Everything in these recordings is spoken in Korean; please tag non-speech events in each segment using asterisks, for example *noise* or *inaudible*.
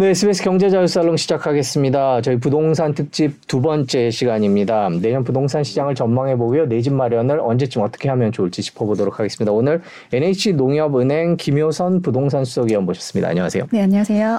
네, SBS 경제자유살롱 시작하겠습니다. 저희 부동산 특집 두 번째 시간입니다. 내년 부동산 시장을 전망해 보고요. 내 집 마련을 언제쯤 어떻게 하면 좋을지 짚어보도록 하겠습니다. 오늘 NH농협은행 김효선 부동산 수석위원 모셨습니다. 안녕하세요. 네, 안녕하세요.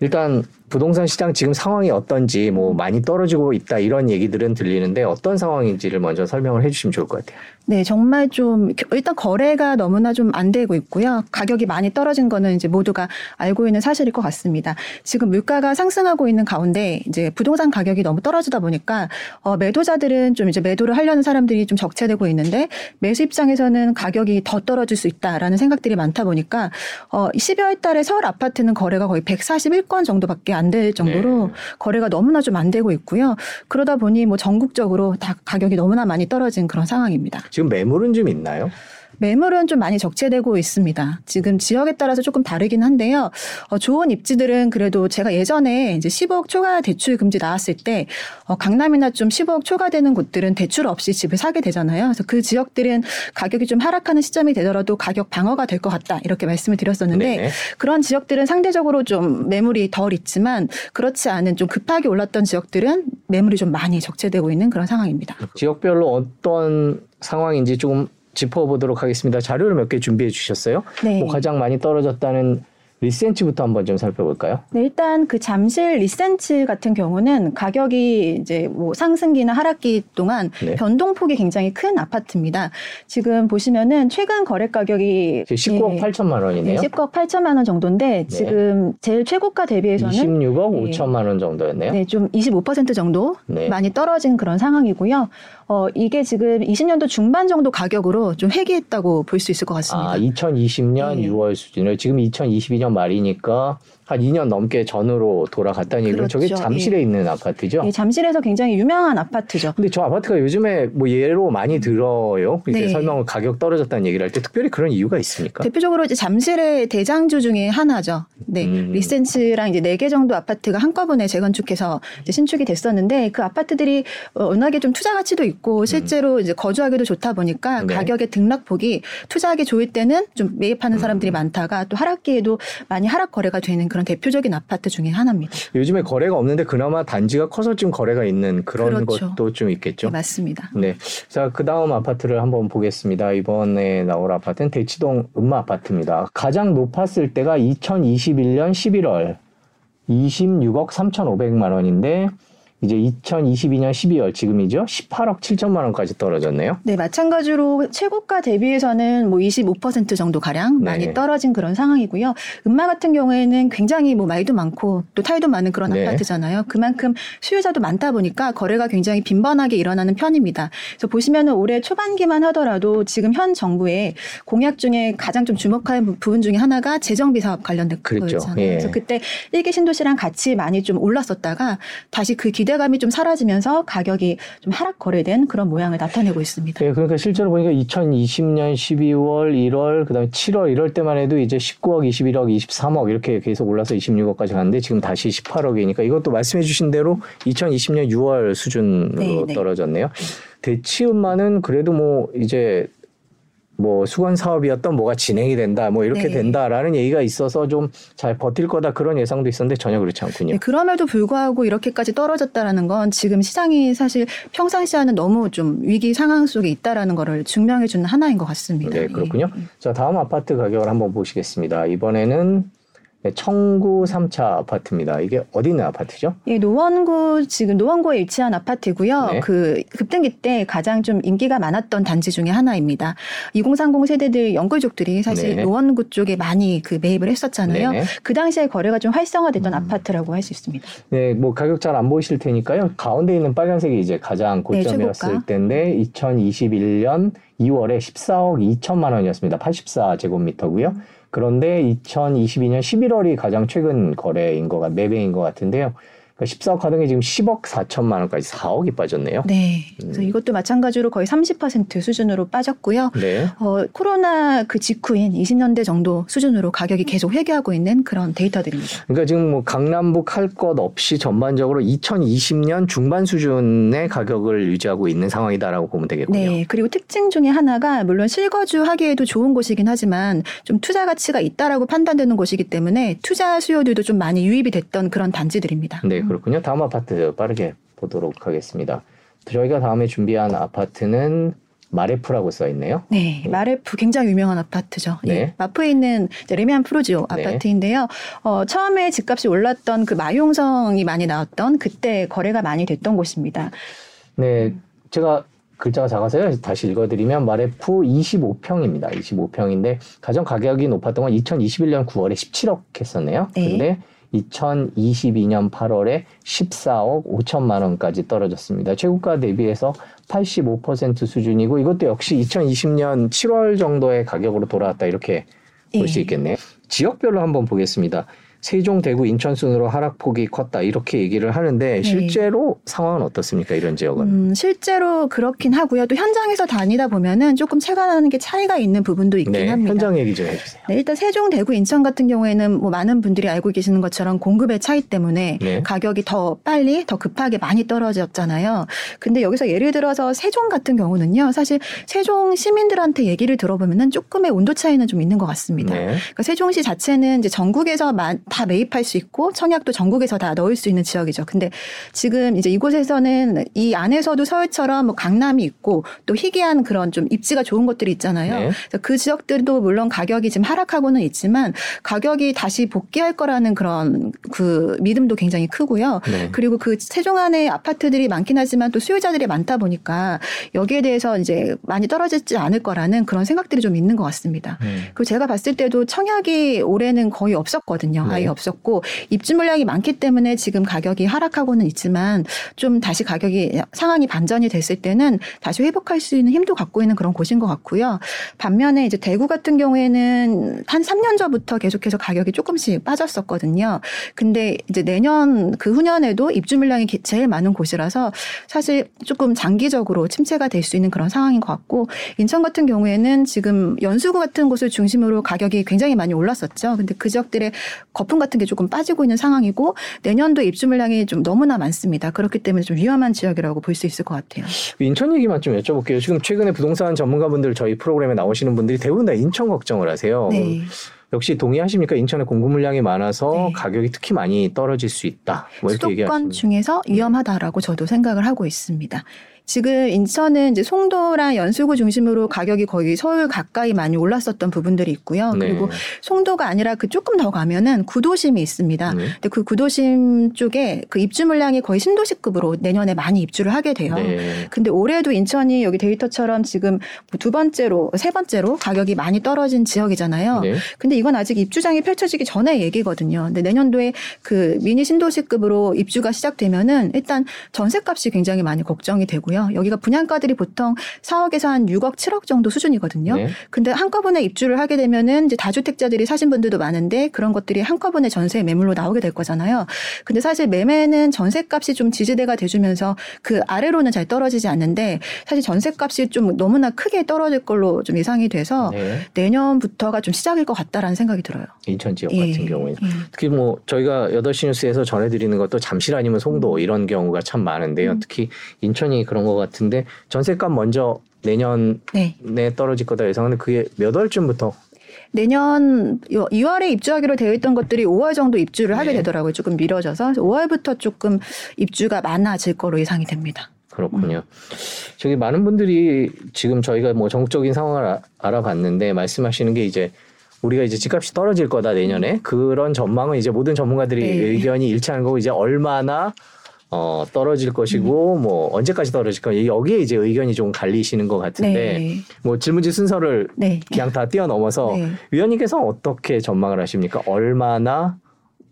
일단 부동산 시장 지금 상황이 어떤지 뭐 많이 떨어지고 있다 이런 얘기들은 들리는데 어떤 상황인지를 먼저 설명을 해주시면 좋을 것 같아요. 네, 정말 좀 일단 거래가 너무나 좀 안 되고 있고요. 가격이 많이 떨어진 거는 이제 모두가 알고 있는 사실일 것 같습니다. 지금 물가가 상승하고 있는 가운데 이제 부동산 가격이 너무 떨어지다 보니까 어, 매도자들은 좀 이제 매도를 하려는 사람들이 좀 적체되고 있는데 매수 입장에서는 가격이 더 떨어질 수 있다라는 생각들이 많다 보니까 어, 12월 달에 서울 아파트는 거래가 거의 141건 정도밖에 안 될 정도로 네. 거래가 너무나 좀 안 되고 있고요. 그러다 보니 뭐 전국적으로 다 가격이 너무나 많이 떨어진 그런 상황입니다. 지금 매물은 좀 있나요? 매물은 좀 많이 적체되고 있습니다. 지금 지역에 따라서 조금 다르긴 한데요. 어, 좋은 입지들은 그래도 제가 예전에 이제 15억 초과 대출 금지 나왔을 때 어, 강남이나 좀 15억 초과되는 곳들은 대출 없이 집을 사게 되잖아요. 그래서 그 지역들은 가격이 좀 하락하는 시점이 되더라도 가격 방어가 될 것 같다 이렇게 말씀을 드렸었는데 네. 그런 지역들은 상대적으로 좀 매물이 덜 있지만 그렇지 않은 좀 급하게 올랐던 지역들은 매물이 좀 많이 적체되고 있는 그런 상황입니다. 지역별로 어떤 상황인지 조금 짚어보도록 하겠습니다. 자료를 몇 개 준비해 주셨어요. 네. 뭐 가장 많이 떨어졌다는 리센치부터 한번 좀 살펴볼까요? 네, 일단 그 잠실 리센츠 같은 경우는 가격이 이제 뭐 상승기나 하락기 동안 네. 변동폭이 굉장히 큰 아파트입니다. 지금 보시면은 최근 거래 가격이 19억 예, 8천만 원이네요. 10억 8천만 원 정도인데 지금 제일 최고가 대비해서는 26억 예. 5천만 원 정도였네요. 네, 좀 25% 정도 네. 많이 떨어진 그런 상황이고요. 어, 이게 지금 20년도 중반 정도 가격으로 좀 회귀했다고 볼 수 있을 것 같습니다. 아, 2020년 네. 6월 수준을 지금 2022년 말이니까 한 2년 넘게 전으로 돌아갔다는 얘기는 저게 그렇죠. 잠실에 있는 아파트죠. 예, 잠실에서 굉장히 유명한 아파트죠. 근데 저 아파트가 요즘에 뭐 예로 많이 들어요. 이렇게 네. 설명을 가격 떨어졌다는 얘기를 할 때 특별히 그런 이유가 있습니까? 대표적으로 이제 잠실의 대장주 중에 하나죠. 네. 음. 리센츠랑 이제 네 개 정도 아파트가 한꺼번에 재건축해서 이제 신축이 됐었는데 그 아파트들이 어, 워낙에 좀 투자 가치도 있고 실제로 이제 거주하기도 좋다 보니까 음. 네. 가격의 등락폭이 투자하기 좋을 때는 좀 매입하는 사람들이 음. 많다가 또 하락기에도 많이 하락 거래가 되는 그런 대표적인 아파트 중에 하나입니다. 요즘에 거래가 없는데 그나마 단지가 커서 좀 거래가 있는 그런 그렇죠. 것도 좀 있겠죠. 네, 맞습니다. 네. 자, 그 다음 아파트를 한번 보겠습니다. 이번에 나올 아파트는 대치동 음마 아파트입니다. 가장 높았을 때가 2021년 11월 26억 3,500만 원인데 이제 2022년 12월 지금이죠. 18억 7천만 원까지 떨어졌네요. 네, 마찬가지로 최고가 대비해서는 뭐 25% 정도 가량 네. 많이 떨어진 그런 상황이고요. 음마 같은 경우에는 굉장히 뭐 말도 많고 또 타이도 많은 그런 네. 아파트잖아요. 그만큼 수요자도 많다 보니까 거래가 굉장히 빈번하게 일어나는 편입니다. 그래서 보시면은 올해 초반기만 하더라도 지금 현 정부의 공약 중에 가장 좀 주목할 부분 중에 하나가 재정비 사업 관련된 그랬죠. 거였잖아요. 예. 그래서 그때 일개 신도시랑 같이 많이 좀 올랐었다가 다시 그 기 대감이 좀 사라지면서 가격이 좀 하락 거래된 그런 모양을 나타내고 있습니다. 네, 그러니까 실제로 보니까 2020년 12월, 1월, 그다음에 7월 이럴 때만 해도 이제 19억, 21억, 23억 이렇게 계속 올라서 26억까지 갔는데 지금 다시 18억이니까 이것도 말씀해 주신 대로 2020년 6월 수준으로 네, 네. 떨어졌네요. 대치음마는 그래도 뭐 이제 뭐 수건 사업이었던 뭐가 진행이 된다, 뭐 이렇게 네. 된다라는 얘기가 있어서 좀 잘 버틸 거다 그런 예상도 있었는데 전혀 그렇지 않군요. 네, 그럼에도 불구하고 이렇게까지 떨어졌다라는 건 지금 시장이 사실 평상시와는 너무 좀 위기 상황 속에 있다라는 거를 증명해 주는 하나인 것 같습니다. 네, 그렇군요. 예. 자, 다음 아파트 가격을 한번 보시겠습니다. 이번에는 네, 청구 3차 아파트입니다. 이게 어디 있는 아파트죠? 예, 노원구 지금 노원구에 위치한 아파트고요. 네. 그 급등기 때 가장 좀 인기가 많았던 단지 중에 하나입니다. 2030 세대들 연골족들이 사실 네. 노원구 쪽에 많이 그 매입을 했었잖아요. 네네. 그 당시에 거래가 좀 활성화됐던 음. 아파트라고 할 수 있습니다. 네, 뭐 가격 잘 안 보이실 테니까요. 가운데 있는 빨간색이 이제 가장 고점이었을 네, 최고가. 때인데 2021년 2월에 14억 2천만 원이었습니다. 84제곱미터고요. 그런데 2022년 11월이 가장 최근 거래인 것 같, 매매인 것 같은데요. 그러니까 14억 하던 게 지금 10억 4천만 원까지 4억이 빠졌네요. 네. 그래서 음. 이것도 마찬가지로 거의 30% 수준으로 빠졌고요. 네. 어, 코로나 그 직후인 20년대 정도 수준으로 가격이 계속 회귀하고 있는 그런 데이터들입니다. 그러니까 지금 뭐 강남북 할 것 없이 전반적으로 2020년 중반 수준의 가격을 유지하고 있는 상황이다라고 보면 되겠군요. 네. 그리고 특징 중에 하나가 물론 실거주 하기에도 좋은 곳이긴 하지만 좀 투자 가치가 있다라고 판단되는 곳이기 때문에 투자 수요들도 좀 많이 유입이 됐던 그런 단지들입니다. 네, 그렇군요. 다음 아파트 빠르게 보도록 하겠습니다. 저희가 다음에 준비한 아파트는 마레프라고 써 있네요. 네, 마레프 굉장히 유명한 아파트죠. 네. 예, 마포에 있는 레미안 프로지오 네. 아파트인데요. 어, 처음에 집값이 올랐던 그 마용성이 많이 나왔던 그때 거래가 많이 됐던 곳입니다. 네, 제가 글자가 작아서요. 다시 읽어드리면 마레프 25평입니다. 25평인데 가정 가격이 높았던 건 2021년 9월에 17억 했었네요. 네. 근데 2022년 8월에 14억 5천만 원까지 떨어졌습니다. 최고가 대비해서 85% 수준이고 이것도 역시 2020년 7월 정도의 가격으로 돌아왔다 이렇게 볼수 예. 있겠네요. 지역별로 한번 보겠습니다. 세종, 대구, 인천 순으로 하락폭이 컸다 이렇게 얘기를 하는데 실제로 상황은 어떻습니까? 이런 지역은. 네. 음, 실제로 그렇긴 하고요. 또 현장에서 다니다 보면은 조금 체감하는 게 차이가 있는 부분도 있긴 네, 합니다. 현장 얘기 좀 해주세요. 네, 일단 세종, 대구, 인천 같은 경우에는 뭐 많은 분들이 알고 계시는 것처럼 공급의 차이 때문에 네. 가격이 더 빨리, 더 급하게 많이 떨어졌잖아요. 근데 여기서 예를 들어서 세종 같은 경우는요, 사실 세종 시민들한테 얘기를 들어보면은 조금의 온도 차이는 좀 있는 것 같습니다. 네. 그러니까 세종시 자체는 이제 전국에서 마- 다 매입할 수 있고 청약도 전국에서 다 넣을 수 있는 지역이죠. 근데 지금 이제 이곳에서는 이 안에서도 서울처럼 뭐 강남이 있고 또 희귀한 그런 좀 입지가 좋은 것들이 있잖아요. 네. 그래서 그 지역들도 물론 가격이 지금 하락하고는 있지만 가격이 다시 복귀할 거라는 그런 그 믿음도 굉장히 크고요. 네. 그리고 그 세종 안에 아파트들이 많긴 하지만 또 수요자들이 많다 보니까 여기에 대해서 이제 많이 떨어지지 않을 거라는 그런 생각들이 좀 있는 것 같습니다. 음. 그리고 제가 봤을 때도 청약이 올해는 거의 없었거든요. 아예 네. 없었고 입주 물량이 많기 때문에 지금 가격이 하락하고는 있지만 좀 다시 가격이 상황이 반전이 됐을 때는 다시 회복할 수 있는 힘도 갖고 있는 그런 곳인 것 같고요. 반면에 이제 대구 같은 경우에는 한 3년 전부터 계속해서 가격이 조금씩 빠졌었거든요. 근데 이제 내년 그 후년에도 입주 물량이 기- 제일 많은 곳이라서 사실 조금 장기적으로 침체가 될 수 있는 그런 상황인 것 같고 인천 같은 경우에는 지금 연수구 같은 곳을 중심으로 가격이 굉장히 많이 올랐었죠. 근데 그 지역들의 거품 같은 게 조금 빠지고 있는 상황이고 내년도 입주 물량이 좀 너무나 많습니다. 그렇기 때문에 좀 위험한 지역이라고 볼 수 있을 것 같아요. 인천 얘기만 좀 여쭤볼게요. 지금 최근에 부동산 전문가분들 저희 프로그램에 나오시는 분들이 대부분 다 인천 걱정을 하세요. 네. 역시 동의하십니까? 인천에 공급 물량이 많아서 네. 가격이 특히 많이 떨어질 수 있다. 뭐 수도권 얘기하시는 중에서 위험하다라고 저도 생각을 하고 있습니다. 지금 인천은 이제 송도랑 연수구 중심으로 가격이 거의 서울 가까이 많이 올랐었던 부분들이 있고요. 네. 그리고 송도가 아니라 그 조금 더 가면은 구도심이 있습니다. 네. 근데 그 구도심 쪽에 그 입주 물량이 거의 신도시급으로 내년에 많이 입주를 하게 돼요. 네. 근데 올해도 인천이 여기 데이터처럼 지금 뭐두 번째로 세 번째로 가격이 많이 떨어진 지역이잖아요. 네. 근데 이건 아직 입주장이 펼쳐지기 전의 얘기거든요. 근데 내년도에 그 미니 신도시급으로 입주가 시작되면은 일단 전세값이 굉장히 많이 걱정이 되고요. 여기가 분양가들이 보통 4억에서 한 6억, 7억 정도 수준이거든요. 네. 근데 한꺼번에 입주를 하게 되면은 이제 다주택자들이 사신 분들도 많은데 그런 것들이 한꺼번에 전세 매물로 나오게 될 거잖아요. 근데 사실 매매는 전세값이 좀 지지대가 돼주면서 그 아래로는 잘 떨어지지 않는데 사실 전세값이 좀 너무나 크게 떨어질 걸로 좀 예상이 돼서 네. 내년부터가 좀 시작일 것 같다라는 생각이 들어요. 인천 지역 예, 같은 경우에는 예. 특히 뭐 저희가 8시 뉴스에서 전해드리는 것도 잠실 아니면 송도 이런 경우가 참 많은데요. 음. 특히 인천이 그런 것 같은데 전세값 먼저 내년에 네. 떨어질 거다 예상하는데 그게 몇 월쯤부터 내년 2월에 입주하기로 되어 있던 것들이 5월 정도 입주를 하게 네. 되더라고요. 조금 미뤄져서 5월부터 조금 입주가 많아질 거로 예상이 됩니다. 그렇군요. 저기 많은 분들이 지금 저희가 뭐 전국적인 상황을 아- 알아봤는데 말씀하시는 게 이제 우리가 이제 집값이 떨어질 거다 내년에 그런 전망은 이제 모든 전문가들이 네. 의견이 일치하는 거고 이제 얼마나 어 떨어질 것이고 뭐 언제까지 떨어질 까 여기에 이제 의견이 좀 갈리시는 것 같은데 네. 뭐 질문지 순서를 네. 그냥 다 뛰어넘어서 네. 위원님께서 어떻게 전망을 하십니까? 얼마나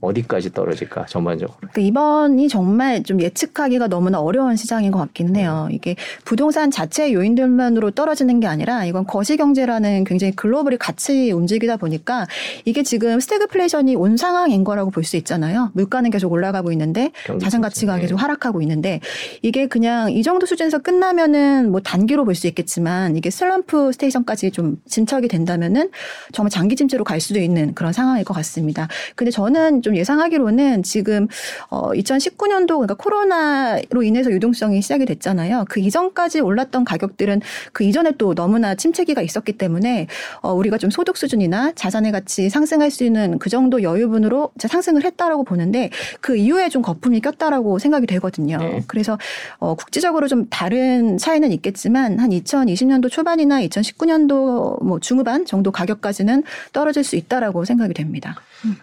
어디까지 떨어질까 전반적으로. 그러니까 이번이 정말 좀 예측하기가 너무나 어려운 시장인 것 같기는 해요. 이게 부동산 자체 요인들만으로 떨어지는 게 아니라 이건 거시경제라는 굉장히 글로벌이 같이 움직이다 보니까 이게 지금 스태그플레이션이 온 상황인 거라고 볼 수 있잖아요. 물가는 계속 올라가고 있는데 자산 가치가 네. 계속 하락하고 있는데 이게 그냥 이 정도 수준에서 끝나면은 뭐 단기로 볼 수 있겠지만 이게 슬럼프플레이션까지 좀 진척이 된다면은 정말 장기 침체로 갈 수도 있는 그런 상황일 것 같습니다. 근데 저는 좀 예상하기로는 지금 어 2019년도 그러니까 코로나로 인해서 유동성이 시작이 됐잖아요. 그 이전까지 올랐던 가격들은 그 이전에 또 너무나 침체기가 있었기 때문에 어 우리가 좀 소득 수준이나 자산의 가치 상승할 수 있는 그 정도 여유분으로 상승을 했다라고 보는데 그 이후에 좀 거품이 꼈다라고 생각이 되거든요. 네. 그래서 어 국제적으로 좀 다른 차이는 있겠지만 한 2020년도 초반이나 2019년도 뭐 중후반 정도 가격까지는 떨어질 수 있다라고 생각이 됩니다.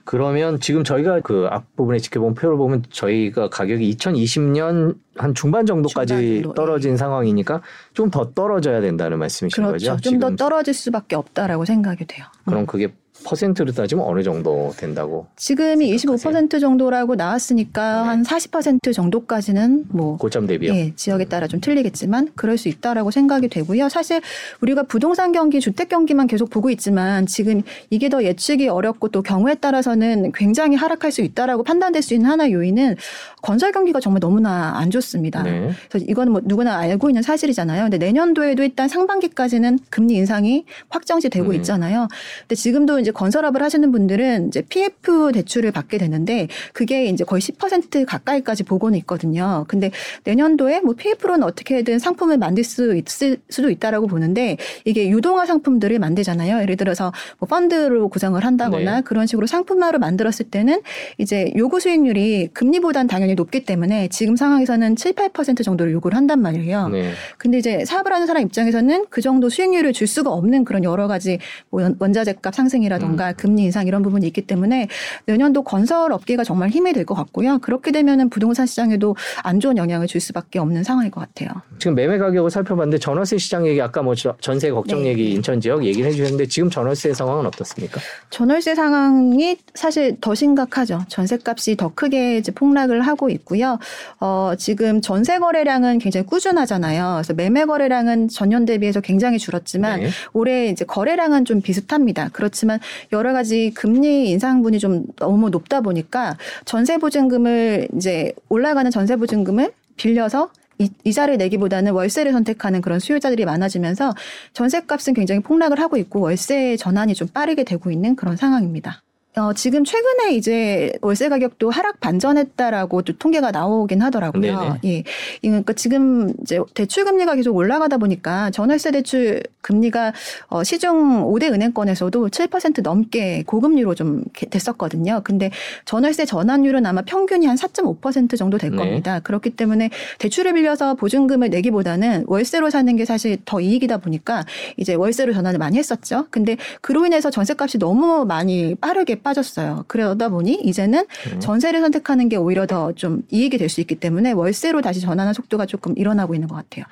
그러면 지금 저희가 그 앞부분에 지켜본 표를 보면 저희가 가격이 2020년 한 중반 정도까지 중반 정도, 떨어진 상황이니까 좀 더 떨어져야 된다는 말씀이신 그렇죠. 거죠? 좀 더 떨어질 수밖에 없다라고 생각이 돼요. 그럼 그게 퍼센트로 따지면 어느 정도 된다고? 지금이 생각하세요? 25% 정도라고 나왔으니까 네. 한40% 정도까지는 뭐 고점 대비요. 예, 지역에 따라 좀 틀리겠지만 그럴 수 있다라고 생각이 되고요. 사실 우리가 부동산 경기, 주택 경기만 계속 보고 있지만 지금 이게 더 예측이 어렵고 또 경우에 따라서는 굉장히 하락할 수 있다라고 판단될 수 있는 하나의 요인은 건설 경기가 정말 너무나 안 좋습니다. 네. 그래서 이거는 뭐 누구나 알고 있는 사실이잖아요. 근데 내년도에도 일단 상반기까지는 금리 인상이 확정시 되고 음. 있잖아요. 근데 지금도 이제 건설업을 하시는 분들은 이제 PF 대출을 받게 되는데 그게 이제 거의 10% 가까이까지 보고는 있거든요. 근데 내년도에 뭐 PF로는 어떻게든 상품을 만들 수 있을 수도 있다라고 보는데 이게 유동화 상품들을 만들잖아요. 예를 들어서 뭐 펀드로 구성을 한다거나 네. 그런 식으로 상품화를 만들었을 때는 이제 요구 수익률이 금리보단 당연히 높기 때문에 지금 상황에서는 7, 8% 정도를 요구를 한단 말이에요. 네. 근데 이제 사업을 하는 사람 입장에서는 그 정도 수익률을 줄 수가 없는 그런 여러 가지 뭐 원- 원자재값 상승이라 던가 음. 금리 인상 이런 부분이 있기 때문에 내년도 건설 업계가 정말 힘이 될 것 같고요. 그렇게 되면은 부동산 시장에도 안 좋은 영향을 줄 수밖에 없는 상황일 것 같아요. 지금 매매 가격을 살펴봤는데 전월세 시장 얘기 아까 뭐 저- 전세 걱정 네. 얘기 인천 지역 얘기를 해주셨는데 지금 전월세 상황은 어떻습니까? 전월세 상황이 사실 더 심각하죠. 전세값이 더 크게 이제 폭락을 하고 있고요. 어, 지금 전세 거래량은 굉장히 꾸준하잖아요. 그래서 매매 거래량은 전년 대비해서 굉장히 줄었지만 네. 올해 이제 거래량은 좀 비슷합니다. 그렇지만 여러 가지 금리 인상분이 좀 너무 높다 보니까 전세 보증금을 이제 올라가는 전세 보증금을 빌려서 이- 이자를 내기보다는 월세를 선택하는 그런 수요자들이 많아지면서 전세값은 굉장히 폭락을 하고 있고 월세 전환이 좀 빠르게 되고 있는 그런 상황입니다. 어, 지금 최근에 이제 월세 가격도 하락 반전했다라고 또 통계가 나오긴 하더라고요. 네네. 예. 그러니까 지금 이제 대출 금리가 계속 올라가다 보니까 전월세 대출 금리가 어, 시중 5대 은행권에서도 7% 넘게 고금리로 좀 됐었거든요. 근데 전월세 전환율은 아마 평균이 한 4.5% 정도 될 네. 겁니다. 그렇기 때문에 대출을 빌려서 보증금을 내기보다는 월세로 사는 게 사실 더 이익이다 보니까 이제 월세로 전환을 많이 했었죠. 근데 그로 인해서 전세값이 너무 많이 빠르게 빠졌어요. 그러다 보니 이제는 음. 전세를 선택하는 게 오히려 더 좀 이익이 될 수 있기 때문에 월세로 다시 전환하는 속도가 조금 일어나고 있는 것 같아요.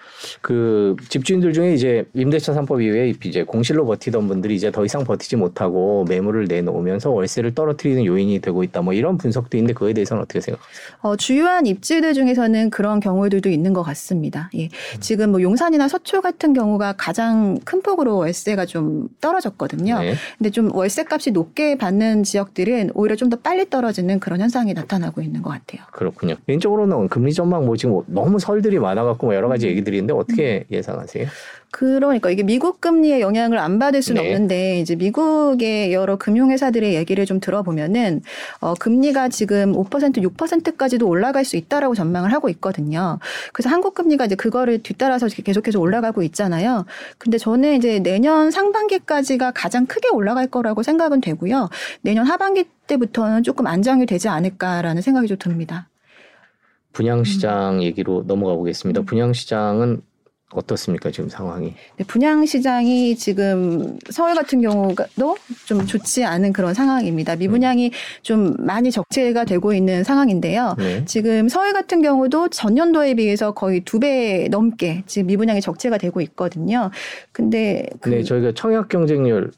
그 집주인들 중에 이제 임대차 3법 이후에 이제 공실로 버티던 분들이 이제 더 이상 버티지 못하고 매물을 내놓으면서 월세를 떨어뜨리는 요인이 되고 있다. 뭐 이런 분석도 있는데 그에 대해서는 어떻게 생각하세요? 어, 주요한 입지들 중에서는 그런 경우들도 있는 것 같습니다. 예. 지금 뭐 용산이나 서초 같은 경우가 가장 큰 폭으로 월세가 좀 떨어졌거든요. 네. 근데 좀 월세 값이 높게 받는 지역들은 오히려 좀 더 빨리 떨어지는 그런 현상이 나타나고 있는 것 같아요. 그렇군요. 개인적으로는 금리 전망 뭐 지금 너무 설들이 많아갖고 뭐 여러 가지 음. 얘기들이 있는데 어떻게 예상하세요? 그러니까 이게 미국 금리의 영향을 안 받을 수는 네. 없는데 이제 미국의 여러 금융회사들의 얘기를 좀 들어보면은 어, 금리가 지금 5% 6%까지도 올라갈 수 있다라고 전망을 하고 있거든요. 그래서 한국 금리가 이제 그거를 뒤따라서 계속해서 올라가고 있잖아요. 근데 저는 이제 내년 상반기까지가 가장 크게 올라갈 거라고 생각은 되고요. 내년 하반기 때부터는 조금 안정이 되지 않을까라는 생각이 좀 듭니다. 분양시장 음. 얘기로 넘어가 보겠습니다. 분양시장은 어떻습니까 지금 상황이? 네, 분양 시장이 지금 서울 같은 경우도 좀 좋지 않은 그런 상황입니다. 미분양이 좀 많이 적체가 되고 있는 상황인데요. 네. 지금 서울 같은 경우도 전년도에 비해서 거의 두 배 넘게 지금 미분양이 적체가 되고 있거든요. 근데 그 네, 저희가 청약 경쟁률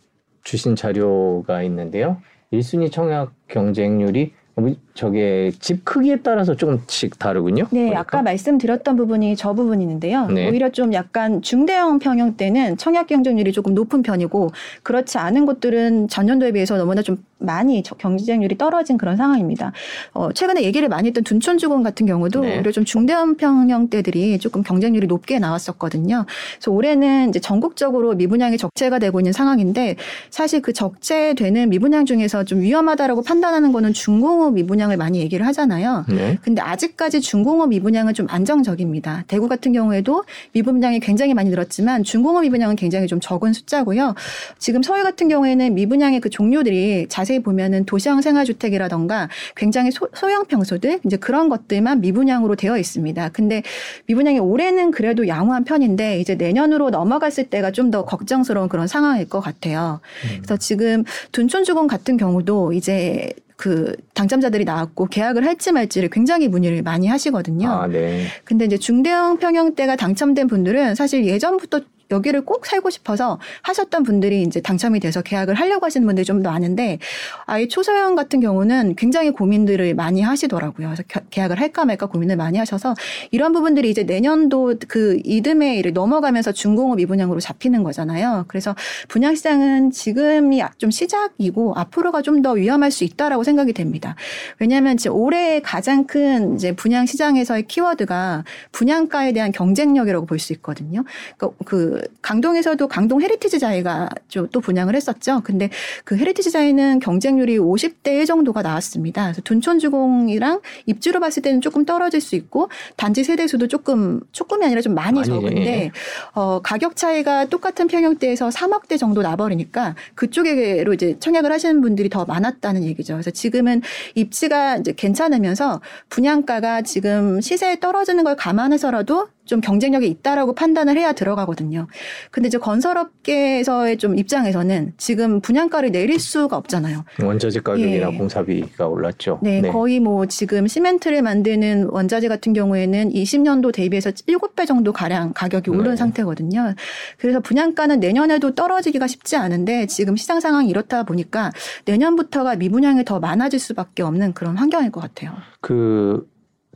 주신 자료가 있는데요. 1순위 청약 경쟁률이 뭐 저게 집 크기에 따라서 조금씩 다르군요. 네, 보니까. 아까 말씀드렸던 부분이 저 부분이 있는데요. 네. 오히려 좀 약간 중대형 평형 때는 청약 경쟁률이 조금 높은 편이고 그렇지 않은 곳들은 전년도에 비해서 너무나 좀 많이 저- 경쟁률이 떨어진 그런 상황입니다. 어, 최근에 얘기를 많이 했던 둔촌주공 같은 경우도 네. 오히려 좀 중대형 평형 때들이 조금 경쟁률이 높게 나왔었거든요. 그래서 올해는 이제 전국적으로 미분양이 적체가 되고 있는 상황인데 사실 그 적체되는 미분양 중에서 좀 위험하다라고 판단하는 거는 중공업 미분양 을 많이 얘기를 하잖아요. 네. 근데 아직까지 중공업 미분양은 좀 안정적입니다. 대구 같은 경우에도 미분양이 굉장히 많이 늘었지만 중공업 미분양은 굉장히 좀 적은 숫자고요. 지금 서울 같은 경우에는 미분양의 그 종류들이 자세히 보면은 도시형 생활주택이라던가 굉장히 소, 소형 평소들 이제 그런 것들만 미분양으로 되어 있습니다. 근데 미분양이 올해는 그래도 양호한 편인데 이제 내년으로 넘어갔을 때가 좀 더 걱정스러운 그런 상황일 것 같아요. 그래서 지금 둔촌주공 같은 경우도 이제 그 당첨자들이 나왔고 계약을 할지 말지를 굉장히 문의를 많이 하시거든요. 아, 네. 근데 이제 중대형 평형대가 당첨된 분들은 사실 예전부터 여기를 꼭 살고 싶어서 하셨던 분들이 이제 당첨이 돼서 계약을 하려고 하시는 분들이 좀 많은데 아예 초소형 같은 경우는 굉장히 고민들을 많이 하시더라고요. 그래서 겨- 계약을 할까 말까 고민을 많이 하셔서 이런 부분들이 이제 내년도 그 이듬해 일을 넘어가면서 중공업 미분양으로 잡히는 거잖아요. 그래서 분양 시장은 지금이 좀 시작이고 앞으로가 좀 더 위험할 수 있다라고 생각이 됩니다. 왜냐하면 지금 올해 가장 큰 이제 분양 시장에서의 키워드가 분양가에 대한 경쟁력이라고 볼 수 있거든요. 그러니까 그 강동에서도 강동 헤리티지 자이가 좀 또 분양을 했었죠. 근데 그 헤리티지 자이는 경쟁률이 50대 1 정도가 나왔습니다. 그래서 둔촌주공이랑 입주로 봤을 때는 조금 떨어질 수 있고 단지 세대 수도 조금 조금이 아니라 좀 많이 적은데 예. 어, 가격 차이가 똑같은 평형대에서 3억대 정도 나버리니까 그쪽으로 이제 청약을 하시는 분들이 더 많았다는 얘기죠. 그래서 지금은 입지가 이제 괜찮으면서 분양가가 지금 시세에 떨어지는 걸 감안해서라도 좀 경쟁력이 있다라고 판단을 해야 들어가거든요. 근데 이제 건설업계에서의 좀 입장에서는 지금 분양가를 내릴 수가 없잖아요. 원자재 가격이나 예. 공사비가 올랐죠. 네, 거의 뭐 지금 시멘트를 만드는 원자재 같은 경우에는 20년도 대비해서 7배 정도 가량 가격이 오른 네. 상태거든요. 그래서 분양가는 내년에도 떨어지기가 쉽지 않은데 지금 시장 상황이 이렇다 보니까 내년부터가 미분양이 더 많아질 수밖에 없는 그런 환경일 것 같아요. 그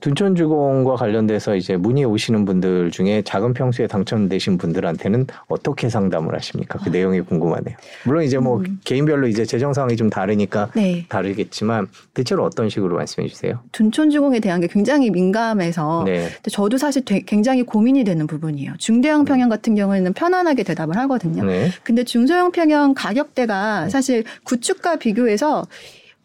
둔촌주공과 관련돼서 이제 문의 오시는 분들 중에 작은 평수에 당첨되신 분들한테는 어떻게 상담을 하십니까? 그 내용이 궁금하네요. 물론 이제 뭐 아. 음. 개인별로 이제 재정 상황이 좀 다르니까 네. 다르겠지만 대체로 어떤 식으로 말씀해 주세요? 둔촌주공에 대한 게 굉장히 민감해서 네. 저도 사실 되- 굉장히 고민이 되는 부분이에요. 중대형 평형 같은 경우에는 편안하게 대답을 하거든요. 네. 근데 중소형 평형 가격대가 사실 구축과 비교해서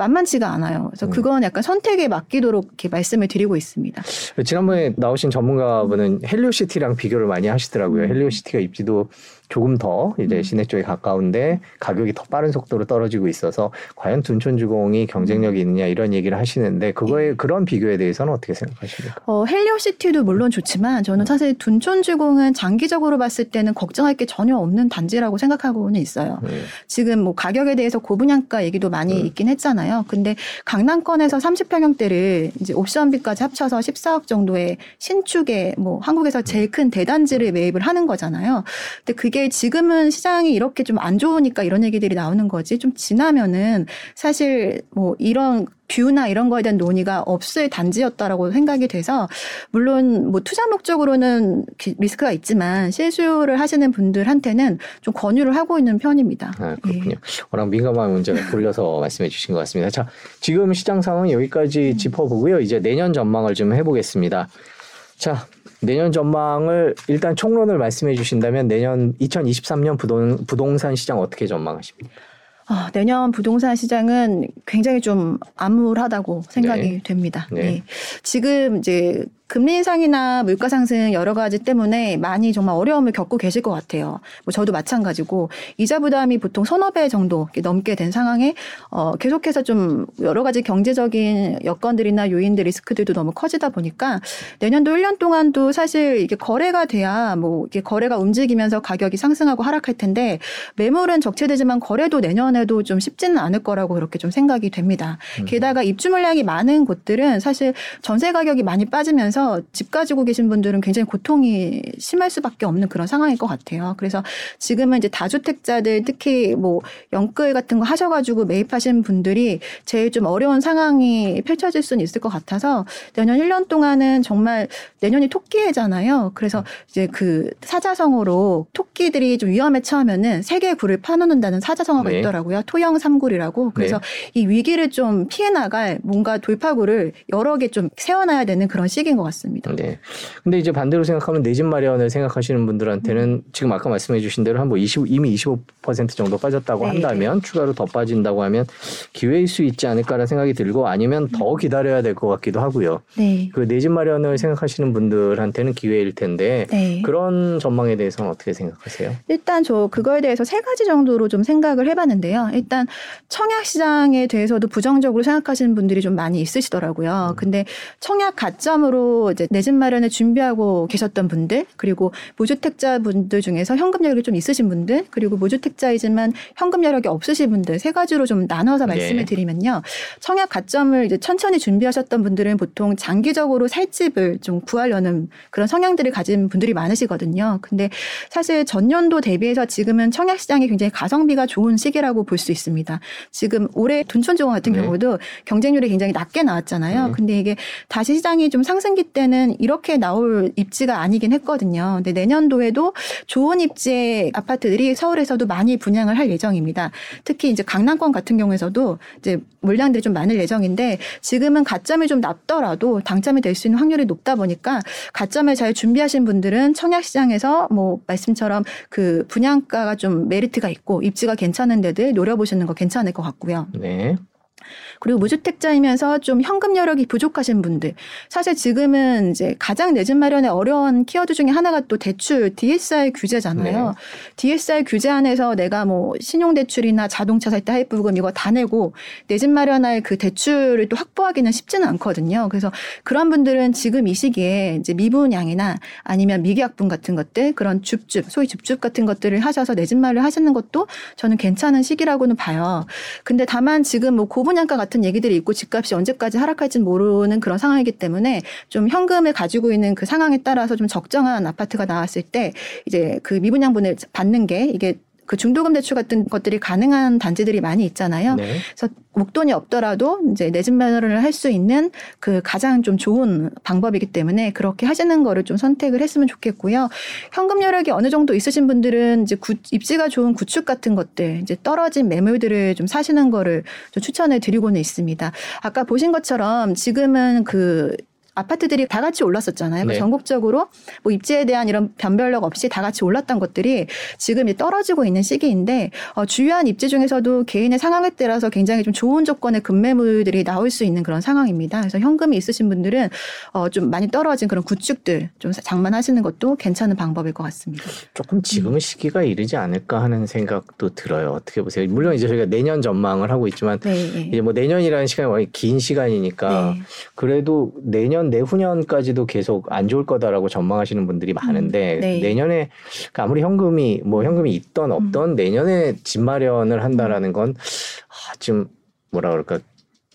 만만치가 않아요. 그래서 음. 그건 약간 선택에 맡기도록 이렇게 말씀을 드리고 있습니다. 지난번에 나오신 전문가분은 헬리오시티랑 비교를 많이 하시더라고요. 음. 헬리오시티가 입지도 조금 더 이제 음. 시내 쪽에 가까운데 가격이 더 빠른 속도로 떨어지고 있어서 과연 둔촌주공이 경쟁력이 음. 있느냐 이런 얘기를 하시는데 네. 그거에 그런 비교에 대해서는 어떻게 생각하십니까? 어, 헬리오시티도 물론 좋지만 저는 사실 둔촌주공은 장기적으로 봤을 때는 걱정할 게 전혀 없는 단지라고 생각하고는 있어요. 네. 지금 뭐 가격에 대해서 고분양가 얘기도 많이 음. 있긴 했잖아요. 근데 강남권에서 30평형대를 이제 옵션비까지 합쳐서 14억 정도의 신축의 뭐 한국에서 제일 큰 대단지를 매입을 하는 거잖아요. 근데 그게 지금은 시장이 이렇게 좀 안 좋으니까 이런 얘기들이 나오는 거지. 좀 지나면은 사실 뭐 이런 뷰나 이런 거에 대한 논의가 없을 단지였다라고 생각이 돼서 물론 뭐 투자 목적으로는 기- 리스크가 있지만 실수를 하시는 분들한테는 좀 권유를 하고 있는 편입니다. 아, 예. 그렇군요. 워낙 민감한 문제가 돌려서 *laughs* 말씀해 주신 것 같습니다. 자, 지금 시장 상황 여기까지 짚어보고요. 이제 내년 전망을 좀 해보겠습니다. 자, 내년 전망을 일단 총론을 말씀해 주신다면 내년 2023년 부동, 부동산 시장 어떻게 전망하십니까? 아, 내년 부동산 시장은 굉장히 좀 암울하다고 생각이 네. 됩니다. 네. 네. 지금 이제 금리 인상이나 물가 상승 여러 가지 때문에 많이 정말 어려움을 겪고 계실 것 같아요. 뭐 저도 마찬가지고 이자 부담이 보통 서너 배 정도 넘게 된 상황에 어 계속해서 좀 여러 가지 경제적인 여건들이나 요인들 리스크들도 너무 커지다 보니까 내년도 1년 동안도 사실 이게 거래가 돼야 뭐 이게 거래가 움직이면서 가격이 상승하고 하락할 텐데 매물은 적체되지만 거래도 내년에 이번에도 좀 쉽지는 않을 거라고 그렇게 좀 생각이 됩니다. 음. 게다가 입주 물량이 많은 곳들은 사실 전세 가격이 많이 빠지면서 집 가지고 계신 분들은 굉장히 고통이 심할 수밖에 없는 그런 상황일 것 같아요. 그래서 지금은 이제 다주택자들 특히 뭐 연끌 같은 거 하셔가지고 매입하신 분들이 제일 좀 어려운 상황이 펼쳐질 수는 있을 것 같아서 내년 1년 동안은 정말 내년이 토끼해잖아요. 그래서 이제 그 사자성어로 토끼들이 좀 위험에 처하면은 세계 굴을 파놓는다는 사자성어가 네. 있더라고요. 토영 삼굴이라고. 그래서 이 위기를 좀 피해 나갈 뭔가 돌파구를 여러 개 좀 세워놔야 되는 그런 시기인 것 같 습니다. 네. 근데 이제 반대로 생각하면 내 집 마련을 생각하시는 분들한테는 지금 아까 말씀해 주신 대로 한 뭐 20, 이미 25% 정도 빠졌다고 네, 한다면 추가로 더 빠진다고 하면 기회일 수 있지 않을까라는 생각이 들고 아니면 더 기다려야 될 것 같기도 하고요. 네. 그 내 집 마련을 생각하시는 분들한테는 기회일 텐데 네. 그런 전망에 대해서는 어떻게 생각하세요? 일단 저 그거에 대해서 세 가지 정도로 좀 생각을 해봤는데요. 일단 청약 시장에 대해서도 부정적으로 생각하시는 분들이 좀 많이 있으시더라고요. 근데 청약 가점으로 이제 내 집 마련을 준비하고 계셨던 분들, 그리고 무주택자 분들 중에서 현금 여력이 좀 있으신 분들, 그리고 무주택자이지만 현금 여력이 없으신 분들 세 가지로 좀 나눠서 네. 말씀을 드리면요. 청약 가점을 이제 천천히 준비하셨던 분들은 보통 장기적으로 살 집을 좀 구하려는 그런 성향들을 가진 분들이 많으시거든요. 근데 사실 전년도 대비해서 지금은 청약 시장이 굉장히 가성비가 좋은 시기라고 볼 수 있습니다. 지금 올해 둔촌조공 같은 네. 경우도 경쟁률이 굉장히 낮게 나왔잖아요. 네. 근데 이게 다시 시장이 좀 상승 기 때는 이렇게 나올 입지가 아니긴 했거든요. 근데 내년도에도 좋은 입지의 아파트들이 서울에서도 많이 분양을 할 예정입니다. 특히 이제 강남권 같은 경우에서도 이제 물량들이 좀 많을 예정인데 지금은 가점이 좀 낮더라도 당첨이 될 수 있는 확률이 높다 보니까 가점을 잘 준비하신 분들은 청약 시장에서 뭐 말씀처럼 그 분양가가 좀 메리트가 있고 입지가 괜찮은 데들 노려보시는 거 괜찮을 것 같고요. 네. 그리고 무주택자이면서 좀 현금 여력이 부족하신 분들. 사실 지금은 이제 가장 내 집 마련의 어려운 키워드 중에 하나가 또 대출 DSR 규제잖아요. 네. DSR 규제 안에서 내가 뭐 신용 대출이나 자동차 살 때 할부금 이거 다 내고 내 집 마련할 그 대출을 또 확보하기는 쉽지는 않거든요. 그래서 그런 분들은 지금 이 시기에 이제 미분양이나 아니면 미계약분 같은 것들 그런 줍줍 소위 줍줍 같은 것들을 하셔서 내 집 마련을 하시는 것도 저는 괜찮은 시기라고는 봐요. 근데 다만 지금 뭐 고분양가 같은 얘기들이 있고 집값이 언제까지 하락할지 모르는 그런 상황이기 때문에 좀 현금을 가지고 있는 그 상황에 따라서 좀 적정한 아파트가 나왔을 때 이제 그 미분양분을 받는 게 이게 그 중도금 대출 같은 것들이 가능한 단지들이 많이 있잖아요. 네. 그래서 목돈이 없더라도 이제 내 집 마련을 할 수 있는 그 가장 좀 좋은 방법이기 때문에 그렇게 하시는 거를 좀 선택을 했으면 좋겠고요. 현금 여력이 어느 정도 있으신 분들은 이제 구- 입지가 좋은 구축 같은 것들, 이제 떨어진 매물들을 좀 사시는 거를 좀 추천을 드리고는 있습니다. 아까 보신 것처럼 지금은 그 아파트들이 다 같이 올랐었잖아요. 그 네. 전국적으로 뭐 입지에 대한 이런 변별력 없이 다 같이 올랐던 것들이 지금 이제 떨어지고 있는 시기인데 어, 주요한 입지 중에서도 개인의 상황에 따라서 굉장히 좀 좋은 조건의 급매물들이 나올 수 있는 그런 상황입니다. 그래서 현금이 있으신 분들은 어, 좀 많이 떨어진 그런 구축들 좀 장만하시는 것도 괜찮은 방법일 것 같습니다. 조금 지금은 시기가 이르지 않을까 하는 생각도 들어요. 어떻게 보세요? 물론 이제 저희가 내년 전망을 하고 있지만 네. 이제 뭐 내년이라는 시간이 긴 시간이니까 네. 그래도 내년 내후년까지도 계속 안 좋을 거다라고 전망하시는 분들이 많은데 네. 음. 내년에 그러니까 아무리 현금이 뭐 현금이 있던 없던 내년에 집 마련을 한다라는 건 아, 좀 뭐라 그럴까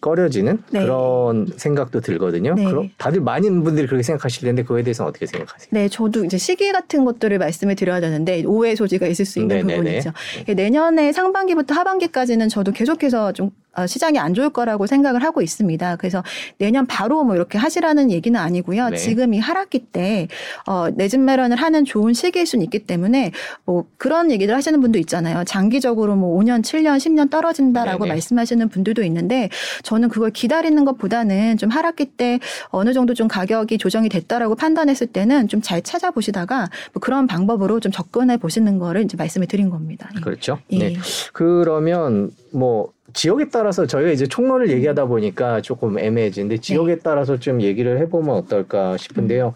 꺼려지는 네. 그런 생각도 들거든요. 네. 그럼 다들 많은 분들이 그렇게 생각하실 텐데 그거에 대해서는 어떻게 생각하세요? 네, 저도 이제 시기 같은 것들을 말씀을 드려야 되는데 오해 소지가 있을 수 있는 네네네. 부분이죠. 내년에 상반기부터 하반기까지는 저도 계속해서 좀 어, 시장이 안 좋을 거라고 생각을 하고 있습니다. 그래서 내년 바로 뭐 이렇게 하시라는 얘기는 아니고요. 네. 지금 이 하락기 때 어, 내집 마련을 하는 좋은 시기일 수는 있기 때문에 뭐 그런 얘기들 하시는 분도 있잖아요. 장기적으로 뭐 5년, 7년, 10년 떨어진다라고 네네. 말씀하시는 분들도 있는데 저는 그걸 기다리는 것보다는 좀 하락기 때 어느 정도 좀 가격이 조정이 됐다라고 판단했을 때는 좀 잘 찾아보시다가 뭐 그런 방법으로 좀 접근해 보시는 거를 이제 말씀을 드린 겁니다. 예. 그렇죠. 예. 네. 그러면 뭐 지역에 따라서 저희가 이제 총론을 얘기하다 보니까 조금 애매해지는데 지역에 따라서 좀 얘기를 해보면 어떨까 싶은데요.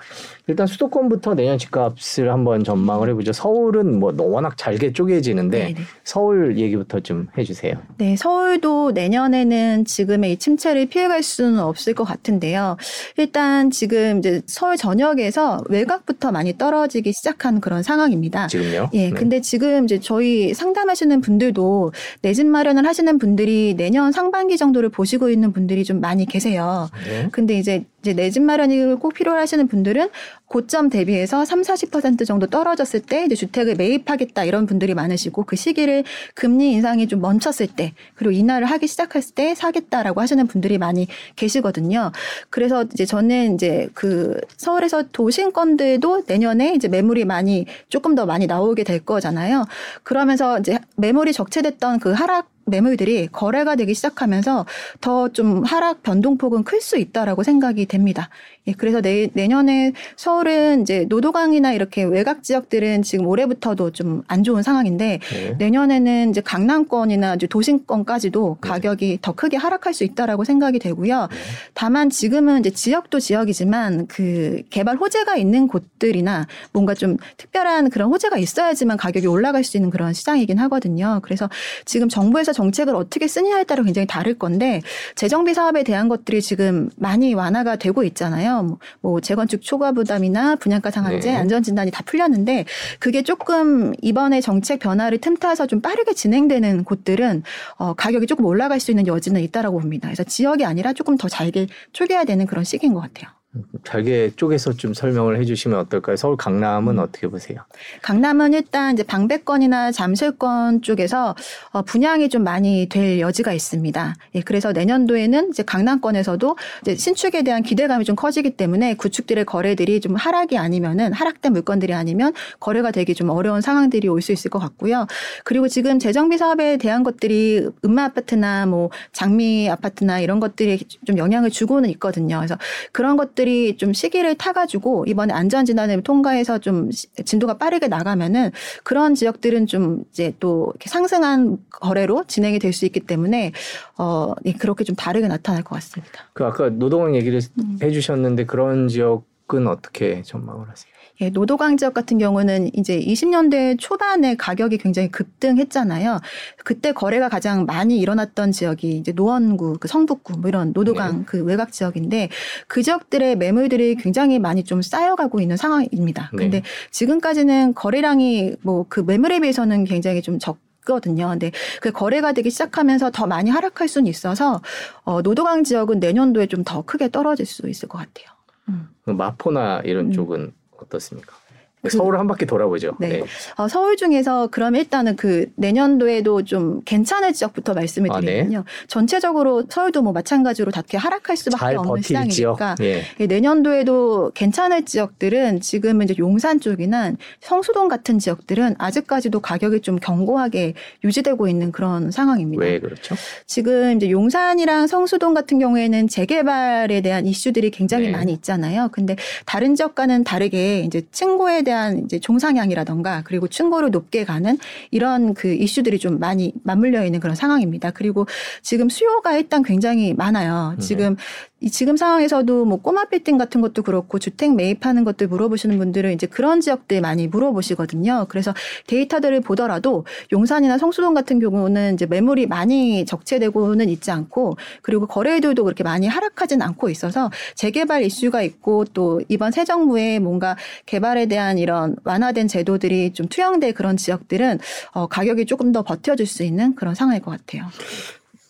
일단 수도권부터 내년 집값을 한번 전망을 해보죠. 서울은 뭐 워낙 잘게 쪼개지는데 네네. 서울 얘기부터 좀 해주세요. 네, 서울도 내년에는 지금의 이 침체를 피해갈 수는 없을 것 같은데요. 일단 지금 이제 서울 전역에서 외곽부터 많이 떨어지기 시작한 그런 상황입니다. 지금요? 예, 네. 근데 지금 이제 저희 상담하시는 분들도 내 집 마련을 하시는 분들이 내년 상반기 정도를 보시고 있는 분들이 좀 많이 계세요. 네. 근데 이제 이제 내 집 마련이 꼭 필요하시는 분들은 고점 대비해서 3, 40% 정도 떨어졌을 때 이제 주택을 매입하겠다 이런 분들이 많으시고 그 시기를 금리 인상이 좀 멈췄을 때 그리고 인하를 하기 시작했을 때 사겠다라고 하시는 분들이 많이 계시거든요. 그래서 이제 저는 이제 그 서울에서 도심권들도 내년에 이제 매물이 많이 조금 더 많이 나오게 될 거잖아요. 그러면서 이제 매물이 적체됐던 그 하락 매물들이 거래가 되기 시작하면서 더 좀 하락 변동폭은 클 수 있다라고 생각이 됩니다. 예, 그래서 내, 내년에 서울은 이제 노도강이나 이렇게 외곽 지역들은 지금 올해부터도 좀 안 좋은 상황인데 네. 내년에는 이제 강남권이나 이제 도심권까지도 가격이 더 크게 하락할 수 있다라고 생각이 되고요. 네. 다만 지금은 이제 지역도 지역이지만 그 개발 호재가 있는 곳들이나 뭔가 좀 특별한 그런 호재가 있어야지만 가격이 올라갈 수 있는 그런 시장이긴 하거든요. 그래서 지금 정부에서 정책을 어떻게 쓰느냐에 따라 굉장히 다를 건데 재정비 사업에 대한 것들이 지금 많이 완화가 되고 있잖아요. 뭐, 뭐 재건축 초과 부담이나 분양가 상한제, 네. 안전 진단이 다 풀렸는데 그게 조금 이번에 정책 변화를 틈타서 좀 빠르게 진행되는 곳들은 어, 가격이 조금 올라갈 수 있는 여지는 있다라고 봅니다. 그래서 지역이 아니라 조금 더 잘게 쪼개야 되는 그런 시기인 것 같아요. 잘게 쪼개서 좀 설명을 해주시면 어떨까요? 서울 강남은 음. 어떻게 보세요? 강남은 일단 이제 방배권이나 잠실권 쪽에서 어, 분양이 좀 많이 될 여지가 있습니다. 예, 그래서 내년도에는 이제 강남권에서도 이제 신축에 대한 기대감이 좀 커지기 때문에 구축들의 거래들이 좀 하락이 아니면은 하락된 물건들이 아니면 거래가 되기 좀 어려운 상황들이 올 수 있을 것 같고요. 그리고 지금 재정비 사업에 대한 것들이 음마 아파트나 뭐 장미 아파트나 이런 것들이 좀 영향을 주고는 있거든요. 그래서 그런 것들 이 좀 시기를 타가지고 이번에 안전진단을 통과해서 좀 시- 진도가 빠르게 나가면은 그런 지역들은 좀 이제 또 이렇게 상승한 거래로 진행이 될 수 있기 때문에 어 예, 그렇게 좀 다르게 나타날 것 같습니다. 그 아까 노동원 얘기를 음. 해주셨는데 그런 지역 은 어떻게 전망을 하세요? 예, 노도강 지역 같은 경우는 이제 20년대 초반에 가격이 굉장히 급등했잖아요. 그때 거래가 가장 많이 일어났던 지역이 이제 노원구, 그 성북구, 뭐 이런 노도강 네. 그 외곽 지역인데 그 지역들의 매물들이 굉장히 많이 좀 쌓여가고 있는 상황입니다. 네. 근데 지금까지는 거래량이 뭐 그 매물에 비해서는 굉장히 좀 적. 거든요. 근데 그 거래가 되기 시작하면서 더 많이 하락할 수는 있어서 어, 노도강 지역은 내년도에 좀 더 크게 떨어질 수 있을 것 같아요. 음. 그 마포나 이런 음. 쪽은 어떻습니까? 그- 서울 한 바퀴 돌아보죠. 네. 어, 서울 중에서 그럼 일단은 그 내년도에도 좀 괜찮을 지역부터 말씀을 아, 네. 드리면요. 전체적으로 서울도 뭐 마찬가지로 다게 하락할 수밖에 잘 없는. 시장이니까 예. 예, 내년도에도 괜찮을 지역들은 지금은 이제 용산 쪽이나 성수동 같은 지역들은 아직까지도 가격이 좀 견고하게 유지되고 있는 그런 상황입니다. 왜 그렇죠? 지금 이제 용산이랑 성수동 같은 경우에는 재개발에 대한 이슈들이 굉장히 네. 많이 있잖아요. 근데 다른 지역과는 다르게 이제 층고에 대한 이제 종상향이라던가 그리고 층고를 높게 가는 이런 그 이슈들이 좀 많이 맞물려 있는 그런 상황입니다. 그리고 지금 수요가 일단 굉장히 많아요. 네. 지금 이 지금 상황에서도 뭐 꼬마 빌딩 같은 것도 그렇고 주택 매입하는 것들 물어보시는 분들은 이제 그런 지역들 많이 물어보시거든요. 그래서 데이터들을 보더라도 용산이나 성수동 같은 경우는 이제 매물이 많이 적체되고는 있지 않고 그리고 거래율도 그렇게 많이 하락하진 않고 있어서 재개발 이슈가 있고 또 이번 새 정부의 뭔가 개발에 대한 이런 완화된 제도들이 좀 투영될 그런 지역들은 어, 가격이 조금 더 버텨줄 수 있는 그런 상황일 것 같아요.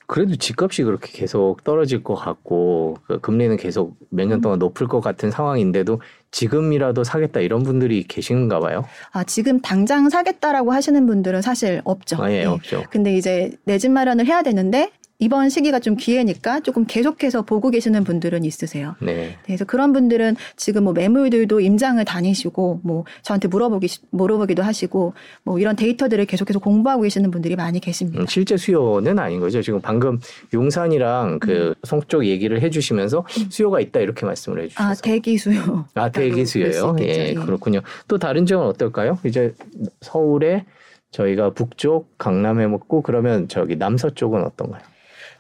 그래도 집값이 그렇게 계속 떨어질 것 같고 그 금리는 계속 몇 년 동안 높을 것 같은 상황인데도 지금이라도 사겠다 이런 분들이 계신가 봐요. 아, 지금 당장 사겠다라고 하시는 분들은 사실 없죠. 아, 예, 예. 없죠. 근데 이제 내 집 마련을 해야 되는데 이번 시기가 좀 기회니까 조금 계속해서 보고 계시는 분들은 있으세요. 네. 그래서 그런 분들은 지금 뭐 매물들도 임장을 다니시고 뭐 저한테 물어보기 물어보기도 하시고 뭐 이런 데이터들을 계속해서 공부하고 계시는 분들이 많이 계십니다. 음, 실제 수요는 아닌 거죠. 지금 방금 용산이랑 그 성쪽 얘기를 해주시면서 수요가 있다 이렇게 말씀을. 음. 아 대기 수요. 아, 대기 수 수요요. 예, 예. 그렇군요. 또 다른 지역은 어떨까요? 이제 서울에 저희가 북쪽 강남 해먹고 그러면 저기 남서 쪽은 어떤가요?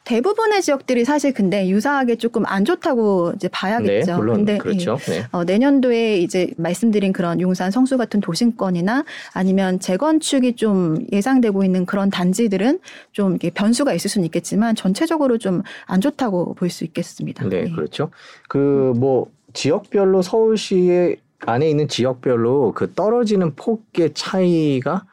대부분의 지역들이 사실 근데 유사하게 조금 안 좋다고 이제 봐야겠죠. 네, 물론 근데 그렇죠. 네. 어, 내년도에 이제 말씀드린 그런 용산 성수 같은 도심권이나 아니면 재건축이 좀 예상되고 있는 그런 단지들은 좀 변수가 있을 수는 있겠지만 전체적으로 좀 안 좋다고 볼 수 있겠습니다. 네, 네. 그렇죠. 그 뭐 지역별로 서울시 안에 있는 지역별로 그 떨어지는 폭의 차이가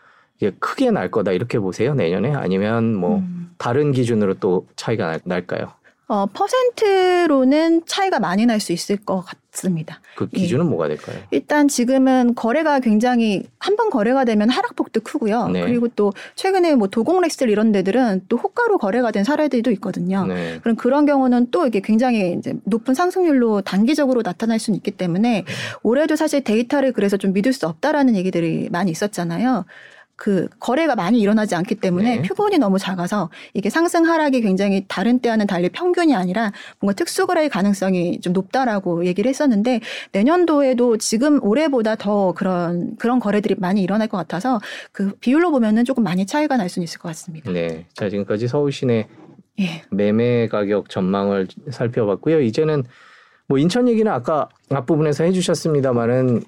크게 날 거다 이렇게 보세요 내년에 아니면 뭐 음. 다른 기준으로 또 차이가 날, 날까요? 어, 퍼센트로는 차이가 많이 날 수 있을 것 같습니다. 그 기준은 뭐가 될까요? 일단 지금은 거래가 굉장히 한 번 거래가 되면 하락폭도 크고요. 네. 그리고 또 최근에 뭐 도공렉슬 이런 데들은 또 호가로 거래가 된 사례들도 있거든요. 네. 그럼 그런 경우는 또 이게 굉장히 이제 높은 상승률로 단기적으로 나타날 수는 있기 때문에 올해도 사실 데이터를 그래서 좀 믿을 수 없다라는 얘기들이 많이 있었잖아요. 그 거래가 많이 일어나지 않기 때문에 네. 표본이 너무 작아서 이게 상승 하락이 굉장히 다른 때와는 달리 평균이 아니라 뭔가 특수 거래의 가능성이 좀 높다라고 얘기를 했었는데 내년도에도 지금 올해보다 더 그런 그런 거래들이 많이 일어날 것 같아서 그 비율로 보면은 조금 많이 차이가 날 수는 있을 것 같습니다. 네. 자 지금까지 서울 시내 예. 매매 가격 전망을 살펴봤고요. 이제는 뭐 인천 얘기는 아까 앞부분에서 해주셨습니다만은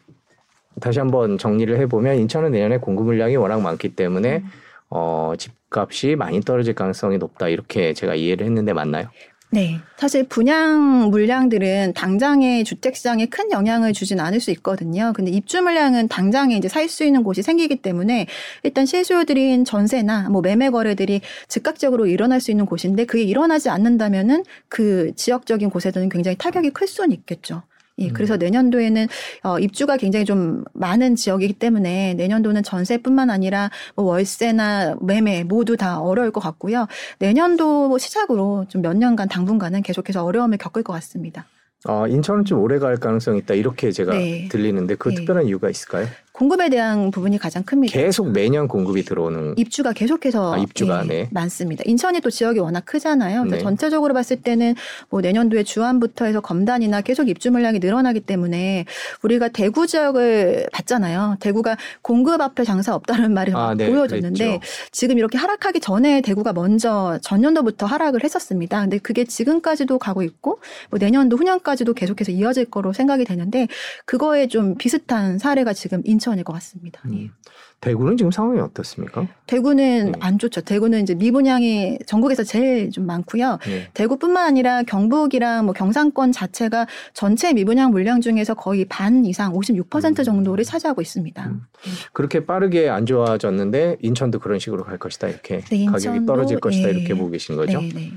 다시 한번 정리를 해보면 인천은 내년에 공급 물량이 워낙 많기 때문에 어, 집값이 많이 떨어질 가능성이 높다 이렇게 제가 이해를 했는데 맞나요? 네. 사실 분양 물량들은 당장의 주택 시장에 큰 영향을 주진 않을 수 있거든요. 근데 입주 물량은 당장에 이제 살 수 있는 곳이 생기기 때문에 일단 실수요들인 전세나 뭐 매매 거래들이 즉각적으로 일어날 수 있는 곳인데 그게 일어나지 않는다면은 그 지역적인 곳에서는 굉장히 타격이 클 수는 있겠죠. 예, 그래서 음. 내년도에는 어, 입주가 굉장히 좀 많은 지역이기 때문에 내년도는 전세뿐만 아니라 뭐 월세나 매매 모두 다 어려울 것 같고요. 내년도 시작으로 좀 몇 년간 당분간은 계속해서 어려움을 겪을 것 같습니다. 어, 인천은 좀 오래 갈 가능성이 있다 이렇게 제가 네. 들리는데 그 네. 특별한 이유가 있을까요? 공급에 대한 부분이 가장 큽니다. 계속 매년 공급이 들어오는 입주가 계속해서 아, 입주가, 예, 네. 많습니다. 인천이 또 지역이 워낙 크잖아요. 네. 전체적으로 봤을 때는 뭐 내년도에 주안부터 해서 검단이나 계속 입주 물량이 늘어나기 때문에 우리가 대구 지역을 봤잖아요. 대구가 공급 앞에 장사 없다는 말이 아, 막 네, 보여졌는데 그랬죠. 지금 이렇게 하락하기 전에 대구가 먼저 전년도부터 하락을 했었습니다. 근데 그게 지금까지도 가고 있고 뭐 내년도 후년까지도 계속해서 이어질 거로 생각이 되는데 그거에 좀 비슷한 사례가 지금 인천 일 것 같습니다. 예. 음. 대구는 지금 상황이 어떻습니까? 대구는 네. 안 좋죠. 대구는 이제 미분양이 전국에서 제일 좀 많고요. 네. 대구뿐만 아니라 경북이랑 뭐 경상권 자체가 전체 미분양 물량 중에서 거의 반 이상 56% 음. 정도를 차지하고 있습니다. 음. 그렇게 빠르게 안 좋아졌는데 인천도 그런 식으로 갈 것이다 이렇게 네, 가격이 떨어질 것이다 예. 이렇게 보고 계신 거죠. 네, 네.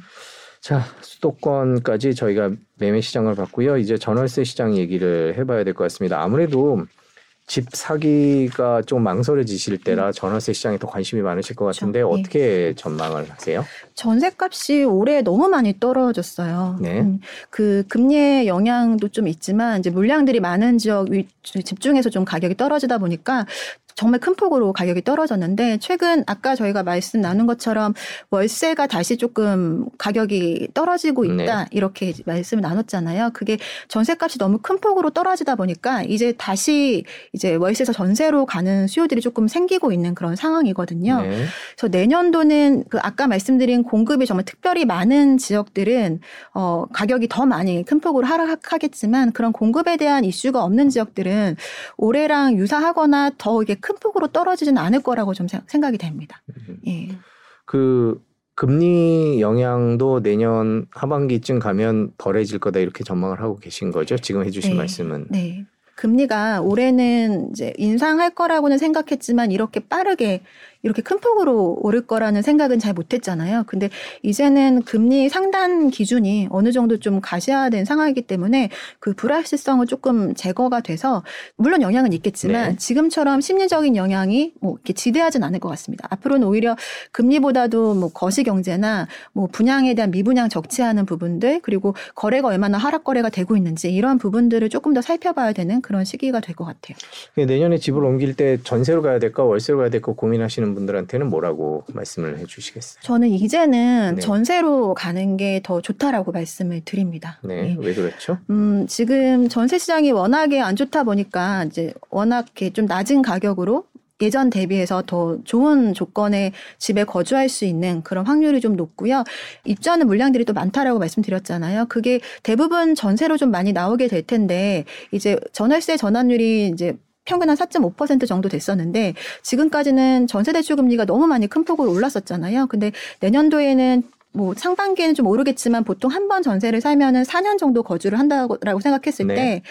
자 수도권까지 저희가 매매 시장을 봤고요. 이제 전월세 시장 얘기를 해봐야 될 것 같습니다. 아무래도 집 사기가 좀 망설여지실 때라 전월세 시장에 더 관심이 많으실 것 그렇죠. 같은데 예. 어떻게 전망을 하세요? 전세값이 올해 너무 많이 떨어졌어요. 네. 음, 그 금리의 영향도 좀 있지만 이제 물량들이 많은 지역 위- 집중해서 좀 가격이 떨어지다 보니까 정말 큰 폭으로 가격이 떨어졌는데 최근 아까 저희가 말씀 나눈 것처럼 월세가 다시 조금 가격이 떨어지고 있다 이렇게 이제 말씀을 나눴잖아요. 그게 전세값이 너무 큰 폭으로 떨어지다 보니까 이제 다시 이제 월세에서 전세로 가는 수요들이 조금 생기고 있는 그런 상황이거든요. 네. 그래서 내년도는 그 아까 말씀드린 공급이 정말 특별히 많은 지역들은 어 가격이 더 많이 큰 폭으로 하락하겠지만 그런 공급에 대한 이슈가 없는 지역들은 올해랑 유사하거나 더 이게 큰 폭으로 떨어지지는 않을 거라고 좀 생- 생각이 됩니다. 음. 예. 그 금리 영향도 내년 하반기쯤 가면 덜해질 거다 이렇게 전망을 하고 계신 거죠? 지금 해주신 네. 말씀은. 네. 금리가 올해는 이제 인상할 거라고는 생각했지만 이렇게 빠르게 이렇게 큰 폭으로 오를 거라는 생각은 잘 못했잖아요. 근데 이제는 금리 상단 기준이 어느 정도 좀 가시화된 상황이기 때문에 그 불확실성은 조금 제거가 돼서 물론 영향은 있겠지만 네. 지금처럼 심리적인 영향이 뭐 이렇게 지대하진 않을 것 같습니다. 앞으로는 오히려 금리보다도 뭐 거시 경제나 뭐 분양에 대한 미분양 적치하는 부분들 그리고 거래가 얼마나 하락 거래가 되고 있는지 이러한 부분들을 조금 더 살펴봐야 되는 그런 시기가 될 것 같아요. 내년에 집을 옮길 때 전세로 가야 될까 월세로 가야 될까 고민하시는 분들한테는 뭐라고 말씀을 해주시겠어요? 저는 이제는 네. 전세로 가는 게 더 좋다라고 말씀을 드립니다. 네, 예. 왜 그렇죠? 음, 지금 전세 시장이 워낙에 안 좋다 보니까 이제 워낙 좀 낮은 가격으로 예전 대비해서 더 좋은 조건의 집에 거주할 수 있는 그런 확률이 좀 높고요. 입주하는 물량들이 또 많다라고 말씀드렸잖아요. 그게 대부분 전세로 좀 많이 나오게 될 텐데 이제 전월세 전환율이 이제 평균 한 4.5% 정도 됐었는데 지금까지는 전세 대출 금리가 너무 많이 큰 폭으로 올랐었잖아요. 근데 내년도에는 뭐 상반기에는 좀 오르겠지만 보통 한 번 전세를 살면은 4년 정도 거주를 한다고 생각했을 네. 때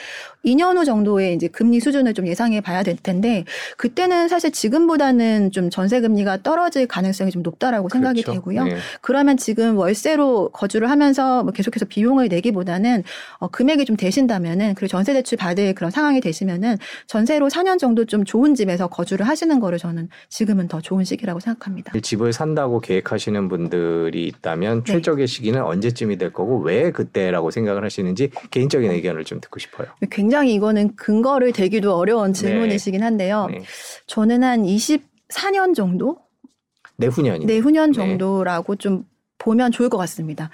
2년 후 정도의 이제 금리 수준을 좀 예상해 봐야 될 텐데 그때는 사실 지금보다는 좀 전세 금리가 떨어질 가능성이 좀 높다라고 생각이 그렇죠. 되고요. 네. 그러면 지금 월세로 거주를 하면서 뭐 계속해서 비용을 내기보다는 어, 금액이 좀 되신다면은 그리고 전세 대출 받을 그런 상황이 되시면은 전세로 4년 정도 좀 좋은 집에서 거주를 하시는 거를 저는 지금은 더 좋은 시기라고 생각합니다. 집을 산다고 계획하시는 분들이 있다 면 네. 최적의 시기는 언제쯤이 될 거고 왜 그때라고 생각을 하시는지 개인적인 의견을 좀 듣고 싶어요. 굉장히 이거는 근거를 대기도 어려운 질문이시긴 한데요. 네. 저는 한 24년 정도? 내후년이. 내후년 네. 정도라고 좀 보면 좋을 것 같습니다.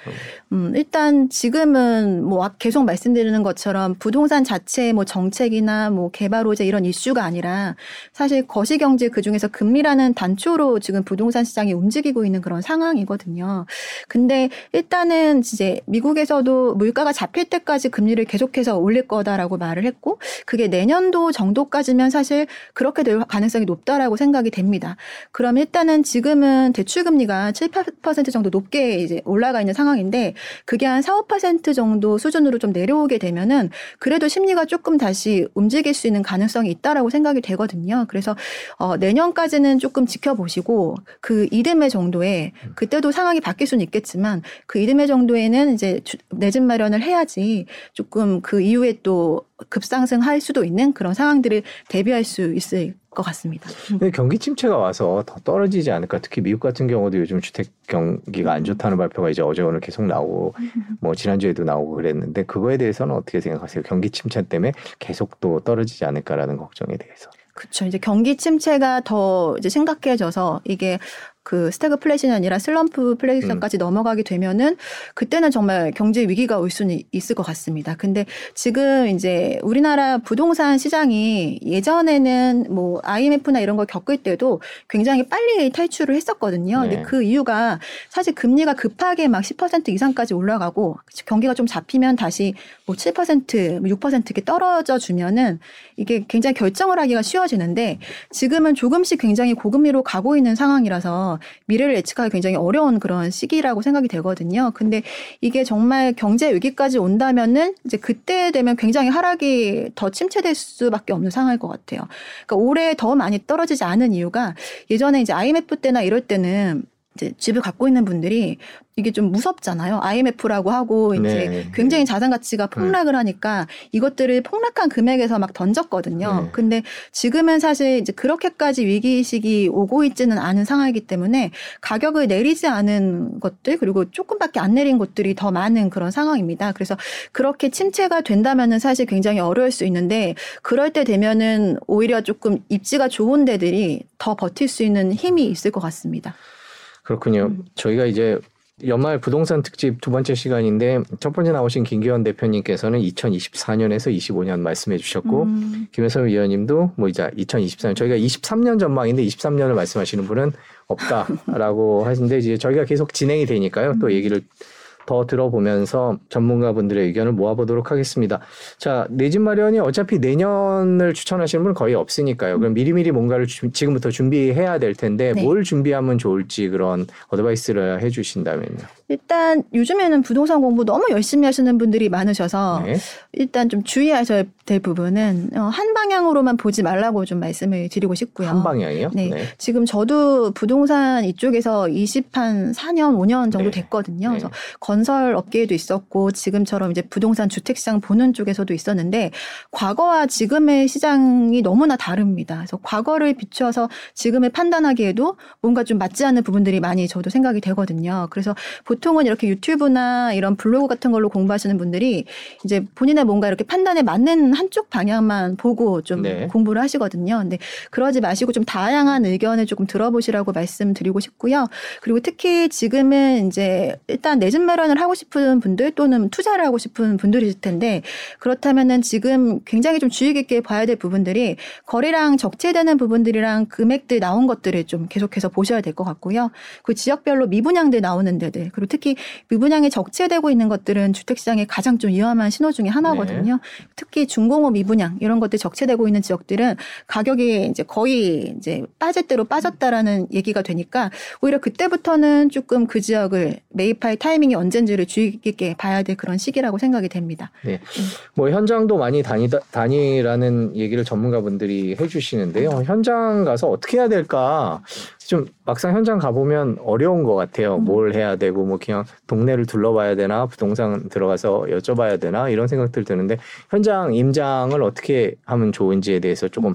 음, 일단 지금은 뭐 계속 말씀드리는 것처럼 부동산 자체의 뭐 정책이나 뭐 개발 호재 이런 이슈가 아니라 사실 거시 경제 그 중에서 금리라는 단초로 지금 부동산 시장이 움직이고 있는 그런 상황이거든요. 근데 일단은 이제 미국에서도 물가가 잡힐 때까지 금리를 계속해서 올릴 거다라고 말을 했고 그게 내년도 정도까지면 사실 그렇게 될 가능성이 높다라고 생각이 됩니다. 그럼 일단은 지금은 대출 금리가 7, 8% 정도 높게 이제 올라가 있는 상황인데 그게 한 4, 5% 정도 수준으로 좀 내려오게 되면은 그래도 심리가 조금 다시 움직일 수 있는 가능성이 있다라고 생각이 되거든요. 그래서 어 내년까지는 조금 지켜보시고 그 이듬해 정도에 그때도 상황이 바뀔 수는 있겠지만 그 이듬해 정도에는 이제 내집 마련을 해야지 조금 그 이후에 또 급상승할 수도 있는 그런 상황들을 대비할 수 있을 것 같습니다. 근데 경기 침체가 와서 더 떨어지지 않을까? 특히 미국 같은 경우도 요즘 주택 경기가 안 좋다는 발표가 이제 어제 오늘 계속 나오고 뭐 지난주에도 나오고 그랬는데 그거에 대해서는 어떻게 생각하세요? 경기 침체 때문에 계속 또 떨어지지 않을까라는 걱정에 대해서. 그렇죠. 이제 경기 침체가 더 이제 심각해져서 이게 그 스태그플레이션이 아니라 슬럼프플레이션까지 넘어가게 되면은 그때는 정말 경제 위기가 올 수는 있을 것 같습니다. 근데 지금 이제 우리나라 부동산 시장이 예전에는 뭐 IMF나 이런 걸 겪을 때도 굉장히 빨리 탈출을 했었거든요. 네. 근데 그 이유가 사실 금리가 급하게 막 10% 이상까지 올라가고 경기가 좀 잡히면 다시 뭐 7%, 6% 이렇게 떨어져 주면은 이게 굉장히 결정을 하기가 쉬워지는데 지금은 조금씩 굉장히 고금리로 가고 있는 상황이라서 미래를 예측하기 굉장히 어려운 그런 시기라고 생각이 되거든요. 근데 이게 정말 경제 위기까지 온다면은 이제 그때 되면 굉장히 하락이 더 침체될 수밖에 없는 상황일 것 같아요. 그러니까 올해 더 많이 떨어지지 않은 이유가 예전에 이제 IMF 때나 이럴 때는 이제 집을 갖고 있는 분들이 이게 좀 무섭잖아요. IMF라고 하고 이제 네. 굉장히 자산 가치가 폭락을 하니까 이것들을 폭락한 금액에서 막 던졌거든요. 네. 근데 지금은 사실 이제 그렇게까지 위기 의식이 오고 있지는 않은 상황이기 때문에 가격을 내리지 않은 것들 그리고 조금밖에 안 내린 것들이 더 많은 그런 상황입니다. 그래서 그렇게 침체가 된다면은 사실 굉장히 어려울 수 있는데 그럴 때 되면은 오히려 조금 입지가 좋은 데들이 더 버틸 수 있는 힘이 있을 것 같습니다. 그렇군요. 음. 저희가 이제 연말 부동산 특집 두 번째 시간인데 첫 번째 나오신 김기현 대표님께서는 2024년에서 25년 말씀해 주셨고 음. 김혜선 위원님도 뭐 이제 2024년 저희가 23년 전망인데 23년을 말씀하시는 분은 없다라고 하시는데 이제 저희가 계속 진행이 되니까요. 또 얘기를 더 들어보면서 전문가분들의 의견을 모아보도록 하겠습니다. 자, 내 집 마련이 어차피 내년을 추천하시는 분은 거의 없으니까요. 그럼 미리미리 뭔가를 주- 지금부터 준비해야 될 텐데 네. 뭘 준비하면 좋을지 그런 어드바이스를 해주신다면요. 일단 요즘에는 부동산 공부 너무 열심히 하시는 분들이 많으셔서 네. 일단 좀 주의하셔야 될 부분은 어, 한 방향으로만 보지 말라고 좀 말씀을 드리고 싶고요. 한 방향이요? 네. 지금 저도 부동산 이쪽에서 20한 4년, 5년 정도 네. 됐거든요. 네. 그래서 건설 업계에도 있었고 지금처럼 이제 부동산 주택 시장 보는 쪽에서도 있었는데 과거와 지금의 시장이 너무나 다릅니다. 그래서 과거를 비추어서 지금을 판단하기에도 뭔가 좀 맞지 않는 부분들이 많이 저도 생각이 되거든요. 그래서 보 통은 이렇게 유튜브나 이런 블로그 같은 걸로 공부하시는 분들이 이제 본인의 뭔가 이렇게 판단에 맞는 한쪽 방향만 보고 좀 네. 공부를 하시거든요. 근데 그러지 마시고 좀 다양한 의견을 조금 들어보시라고 말씀드리고 싶고요. 그리고 특히 지금은 이제 일단 내 집 마련 마련을 하고 싶은 분들 또는 투자를 하고 싶은 분들이실 텐데 그렇다면은 지금 굉장히 좀 주의 깊게 봐야 될 부분들이 거래량 적체되는 부분들이랑 금액들 나온 것들을 좀 계속해서 보셔야 될 것 같고요. 그 지역별로 미분양들 나오는 데들 그리고 특히 미분양이 적체되고 있는 것들은 주택시장에 가장 좀 위험한 신호 중에 하나거든요. 네. 특히 중공업 미분양 이런 것들 적체되고 있는 지역들은 가격이 이제 거의 이제 빠질 대로 빠졌다라는 얘기가 되니까 오히려 그때부터는 조금 그 지역을 매입할 타이밍이 언젠지를 주의 깊게 봐야 될 그런 시기라고 생각이 됩니다. 뭐 현장도 많이 다니다 다니라는 얘기를 전문가분들이 해주시는데요. 현장 가서 어떻게 해야 될까 좀 막상 현장 가보면 어려운 것 같아요. 음. 뭘 해야 되고 뭐 그냥 동네를 둘러봐야 되나 부동산 들어가서 여쭤봐야 되나 이런 생각들 드는데 현장 임장을 어떻게 하면 좋은지에 대해서 조금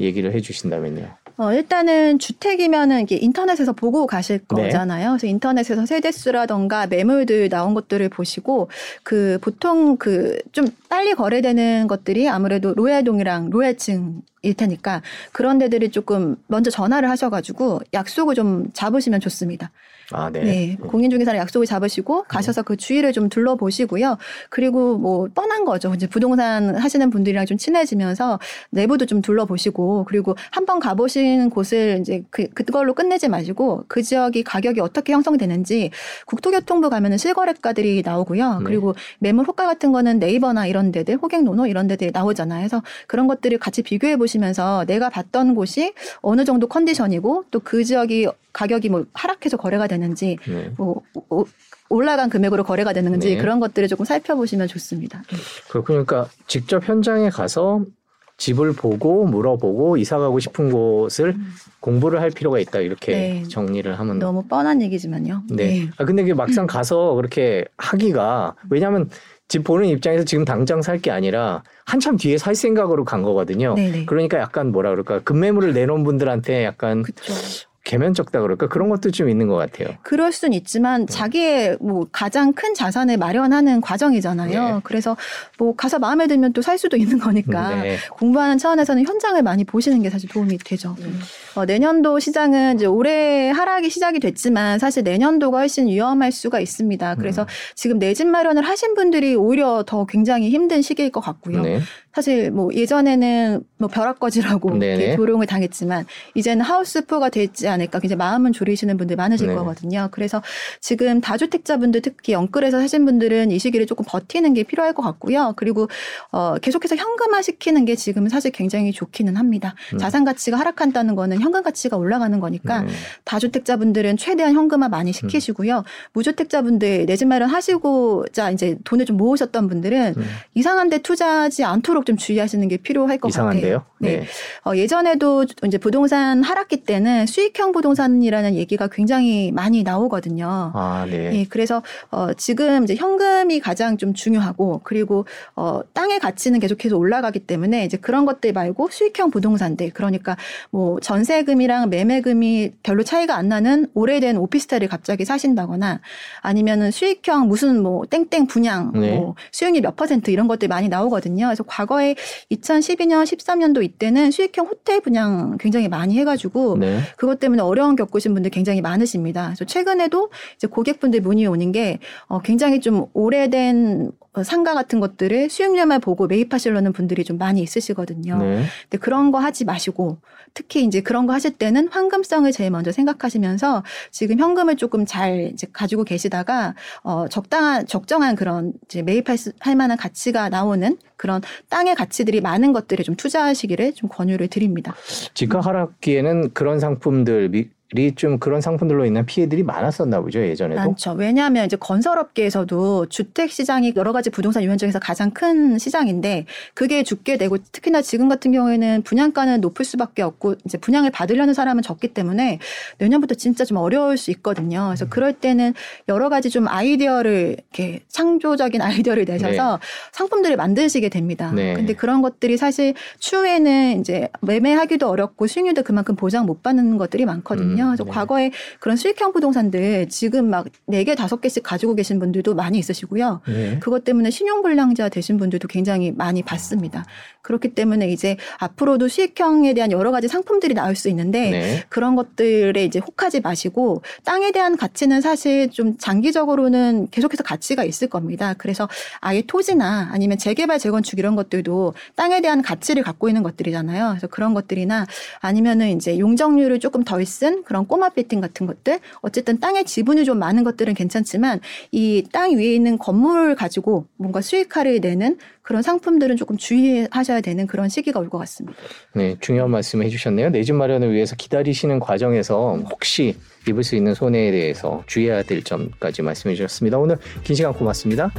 얘기를 해주신다면요. 어, 일단은 주택이면은 이게 인터넷에서 보고 가실 네. 거잖아요. 그래서 인터넷에서 세대수라던가 매물들 나온 것들을 보시고 그 보통 그 좀 빨리 거래되는 것들이 아무래도 로얄동이랑 로얄층일 테니까 그런 데들이 조금 먼저 전화를 하셔가지고 약속을 좀 잡으시면 좋습니다. 아 네. 네. 공인중개사랑 약속을 잡으시고 가셔서 그 주위를 좀 둘러보시고요. 그리고 뭐 뻔한 거죠. 이제 부동산 하시는 분들이랑 좀 친해지면서 내부도 좀 둘러보시고 그리고 한번 가보신 곳을 이제 그, 그걸로 끝내지 마시고 그 지역이 가격이 어떻게 형성되는지 국토교통부 가면은 실거래가들이 나오고요. 네. 그리고 매물 호가 같은 거는 네이버나 이런 데들, 호갱노노 이런 데들이 나오잖아요. 그래서 그런 것들을 같이 비교해 보시면서 내가 봤던 곳이 어느 정도 컨디션이고 또 그 지역이 가격이 뭐 하락해서 거래가 되는지 네. 뭐 오- 올라간 금액으로 거래가 되는지 네. 그런 것들을 조금 살펴보시면 좋습니다. 그렇군요. 그러니까 직접 현장에 가서 집을 보고 물어보고 이사 가고 싶은 곳을 공부를 할 필요가 있다 이렇게 음. 네. 정리를 하면 너무 뻔한 얘기지만요. 네. 아 근데 이게 막상 가서 그렇게 하기가 왜냐하면 집 보는 입장에서 지금 당장 살 게 아니라 한참 뒤에 살 생각으로 간 거거든요. 네네. 그러니까 약간 뭐라 그럴까 급매물을 내놓은 분들한테 약간 그렇죠. 개면적다 그럴까 그런 것도 좀 있는 것 같아요. 그럴 수는 있지만 자기의 뭐 가장 큰 자산을 마련하는 과정이잖아요. 네. 그래서 뭐 가서 마음에 들면 또 살 수도 있는 거니까 네. 공부하는 차원에서는 현장을 많이 보시는 게 사실 도움이 되죠. 어, 내년도 시장은 이제 올해 하락이 시작이 됐지만 사실 내년도가 훨씬 위험할 수가 있습니다. 그래서 음. 지금 내 집 마련을 하신 분들이 오히려 더 굉장히 힘든 시기일 것 같고요. 네. 사실 뭐 예전에는 뭐 벼락거지라고 네네. 조롱을 당했지만 이제는 하우스포가 되지 않을까 굉장히 마음은 졸이시는 분들 많으실 네. 거거든요. 그래서 지금 다주택자분들 특히 영끌에서 사신 분들은 이 시기를 조금 버티는 게 필요할 것 같고요. 그리고 어 계속해서 현금화 시키는 게 지금 사실 굉장히 좋기는 합니다. 음. 자산 가치가 하락한다는 거는 현금 가치가 올라가는 거니까 네. 다주택자분들은 최대한 현금화 많이 시키시고요. 무주택자분들 내 집 마련 하시고 자 이제 돈을 좀 모으셨던 분들은 음. 이상한 데 투자하지 않도록 좀 주의하시는 게 필요할 것 이상한데요. 같아요. 네. 어, 예전에도 이제 부동산 하락기 때는 수익형 부동산이라는 얘기가 굉장히 많이 나오거든요. 아, 네. 예, 그래서 어, 지금 이제 현금이 가장 좀 중요하고 그리고 어, 땅의 가치는 계속해서 올라가기 때문에 이제 그런 것들 말고 수익형 부동산들 그러니까 뭐 전세 금이랑 매매금이 별로 차이가 안 나는 오래된 오피스텔을 갑자기 사신다거나 아니면은 수익형 무슨 뭐 땡땡 분양 네. 뭐 수익률 몇 퍼센트 이런 것들 많이 나오거든요. 그래서 과거에 2012년 13년도 이때는 수익형 호텔 분양 굉장히 많이 해가지고 네. 그것 때문에 어려움 겪으신 분들 굉장히 많으십니다. 그래서 최근에도 이제 고객분들 문의 오는 게 어, 굉장히 좀 오래된 어, 상가 같은 것들을 수익률만 보고 매입하시려는 분들이 좀 많이 있으시거든요. 네. 근데 그런 거 하지 마시고 특히 이제 그런 거 하실 때는 황금성을 제일 먼저 생각하시면서 지금 현금을 조금 잘 이제 가지고 계시다가 어 적당한 적정한 그런 이제 매입할 수- 할 만한 가치가 나오는 그런 땅의 가치들이 많은 것들에 좀 투자하시기를 좀 권유를 드립니다. 집가 하락기에는 그런 상품들이 좀 그런 상품들로 인한 피해들이 많았었나 보죠 예전에도. 많죠. 왜냐하면 이제 건설업계에서도 주택 시장이 여러 가지 부동산 유형 중에서 가장 큰 시장인데 그게 죽게 되고 특히나 지금 같은 경우에는 분양가는 높을 수밖에 없고 이제 분양을 받으려는 사람은 적기 때문에 내년부터 진짜 좀 어려울 수 있거든요. 그래서 그럴 때는 여러 가지 좀 아이디어를 이렇게 창조적인 아이디어를 내셔서 상품들을 만드시게 됩니다. 네. 근데 그런 것들이 사실 추후에는 이제 매매하기도 어렵고 수익률도 그만큼 보장 못 받는 것들이 많거든요. 있거든요. 그래서 네. 과거에 그런 수익형 부동산들 지금 막 4개, 5개씩 가지고 계신 분들도 많이 있으시고요. 네. 그것 때문에 신용불량자 되신 분들도 굉장히 많이 봤습니다. 그렇기 때문에 이제 앞으로도 수익형에 대한 여러 가지 상품들이 나올 수 있는데 네. 그런 것들에 이제 혹하지 마시고 땅에 대한 가치는 사실 좀 장기적으로는 계속해서 가치가 있을 겁니다. 그래서 아예 토지나 아니면 재개발 재건축 이런 것들도 땅에 대한 가치를 갖고 있는 것들이잖아요. 그래서 그런 것들이나 아니면은 이제 용적률을 조금 덜 쓴 그런 꼬마 빌딩 같은 것들 어쨌든 땅에 지분이 좀 많은 것들은 괜찮지만 이 땅 위에 있는 건물을 가지고 뭔가 수익화를 내는 그런 상품들은 조금 주의하셔야 되는 그런 시기가 올 것 같습니다. 네, 중요한 말씀 해주셨네요. 내 집 마련을 위해서 기다리시는 과정에서 혹시 입을 수 있는 손해에 대해서 주의해야 될 점까지 말씀해 주셨습니다. 오늘 긴 시간 고맙습니다.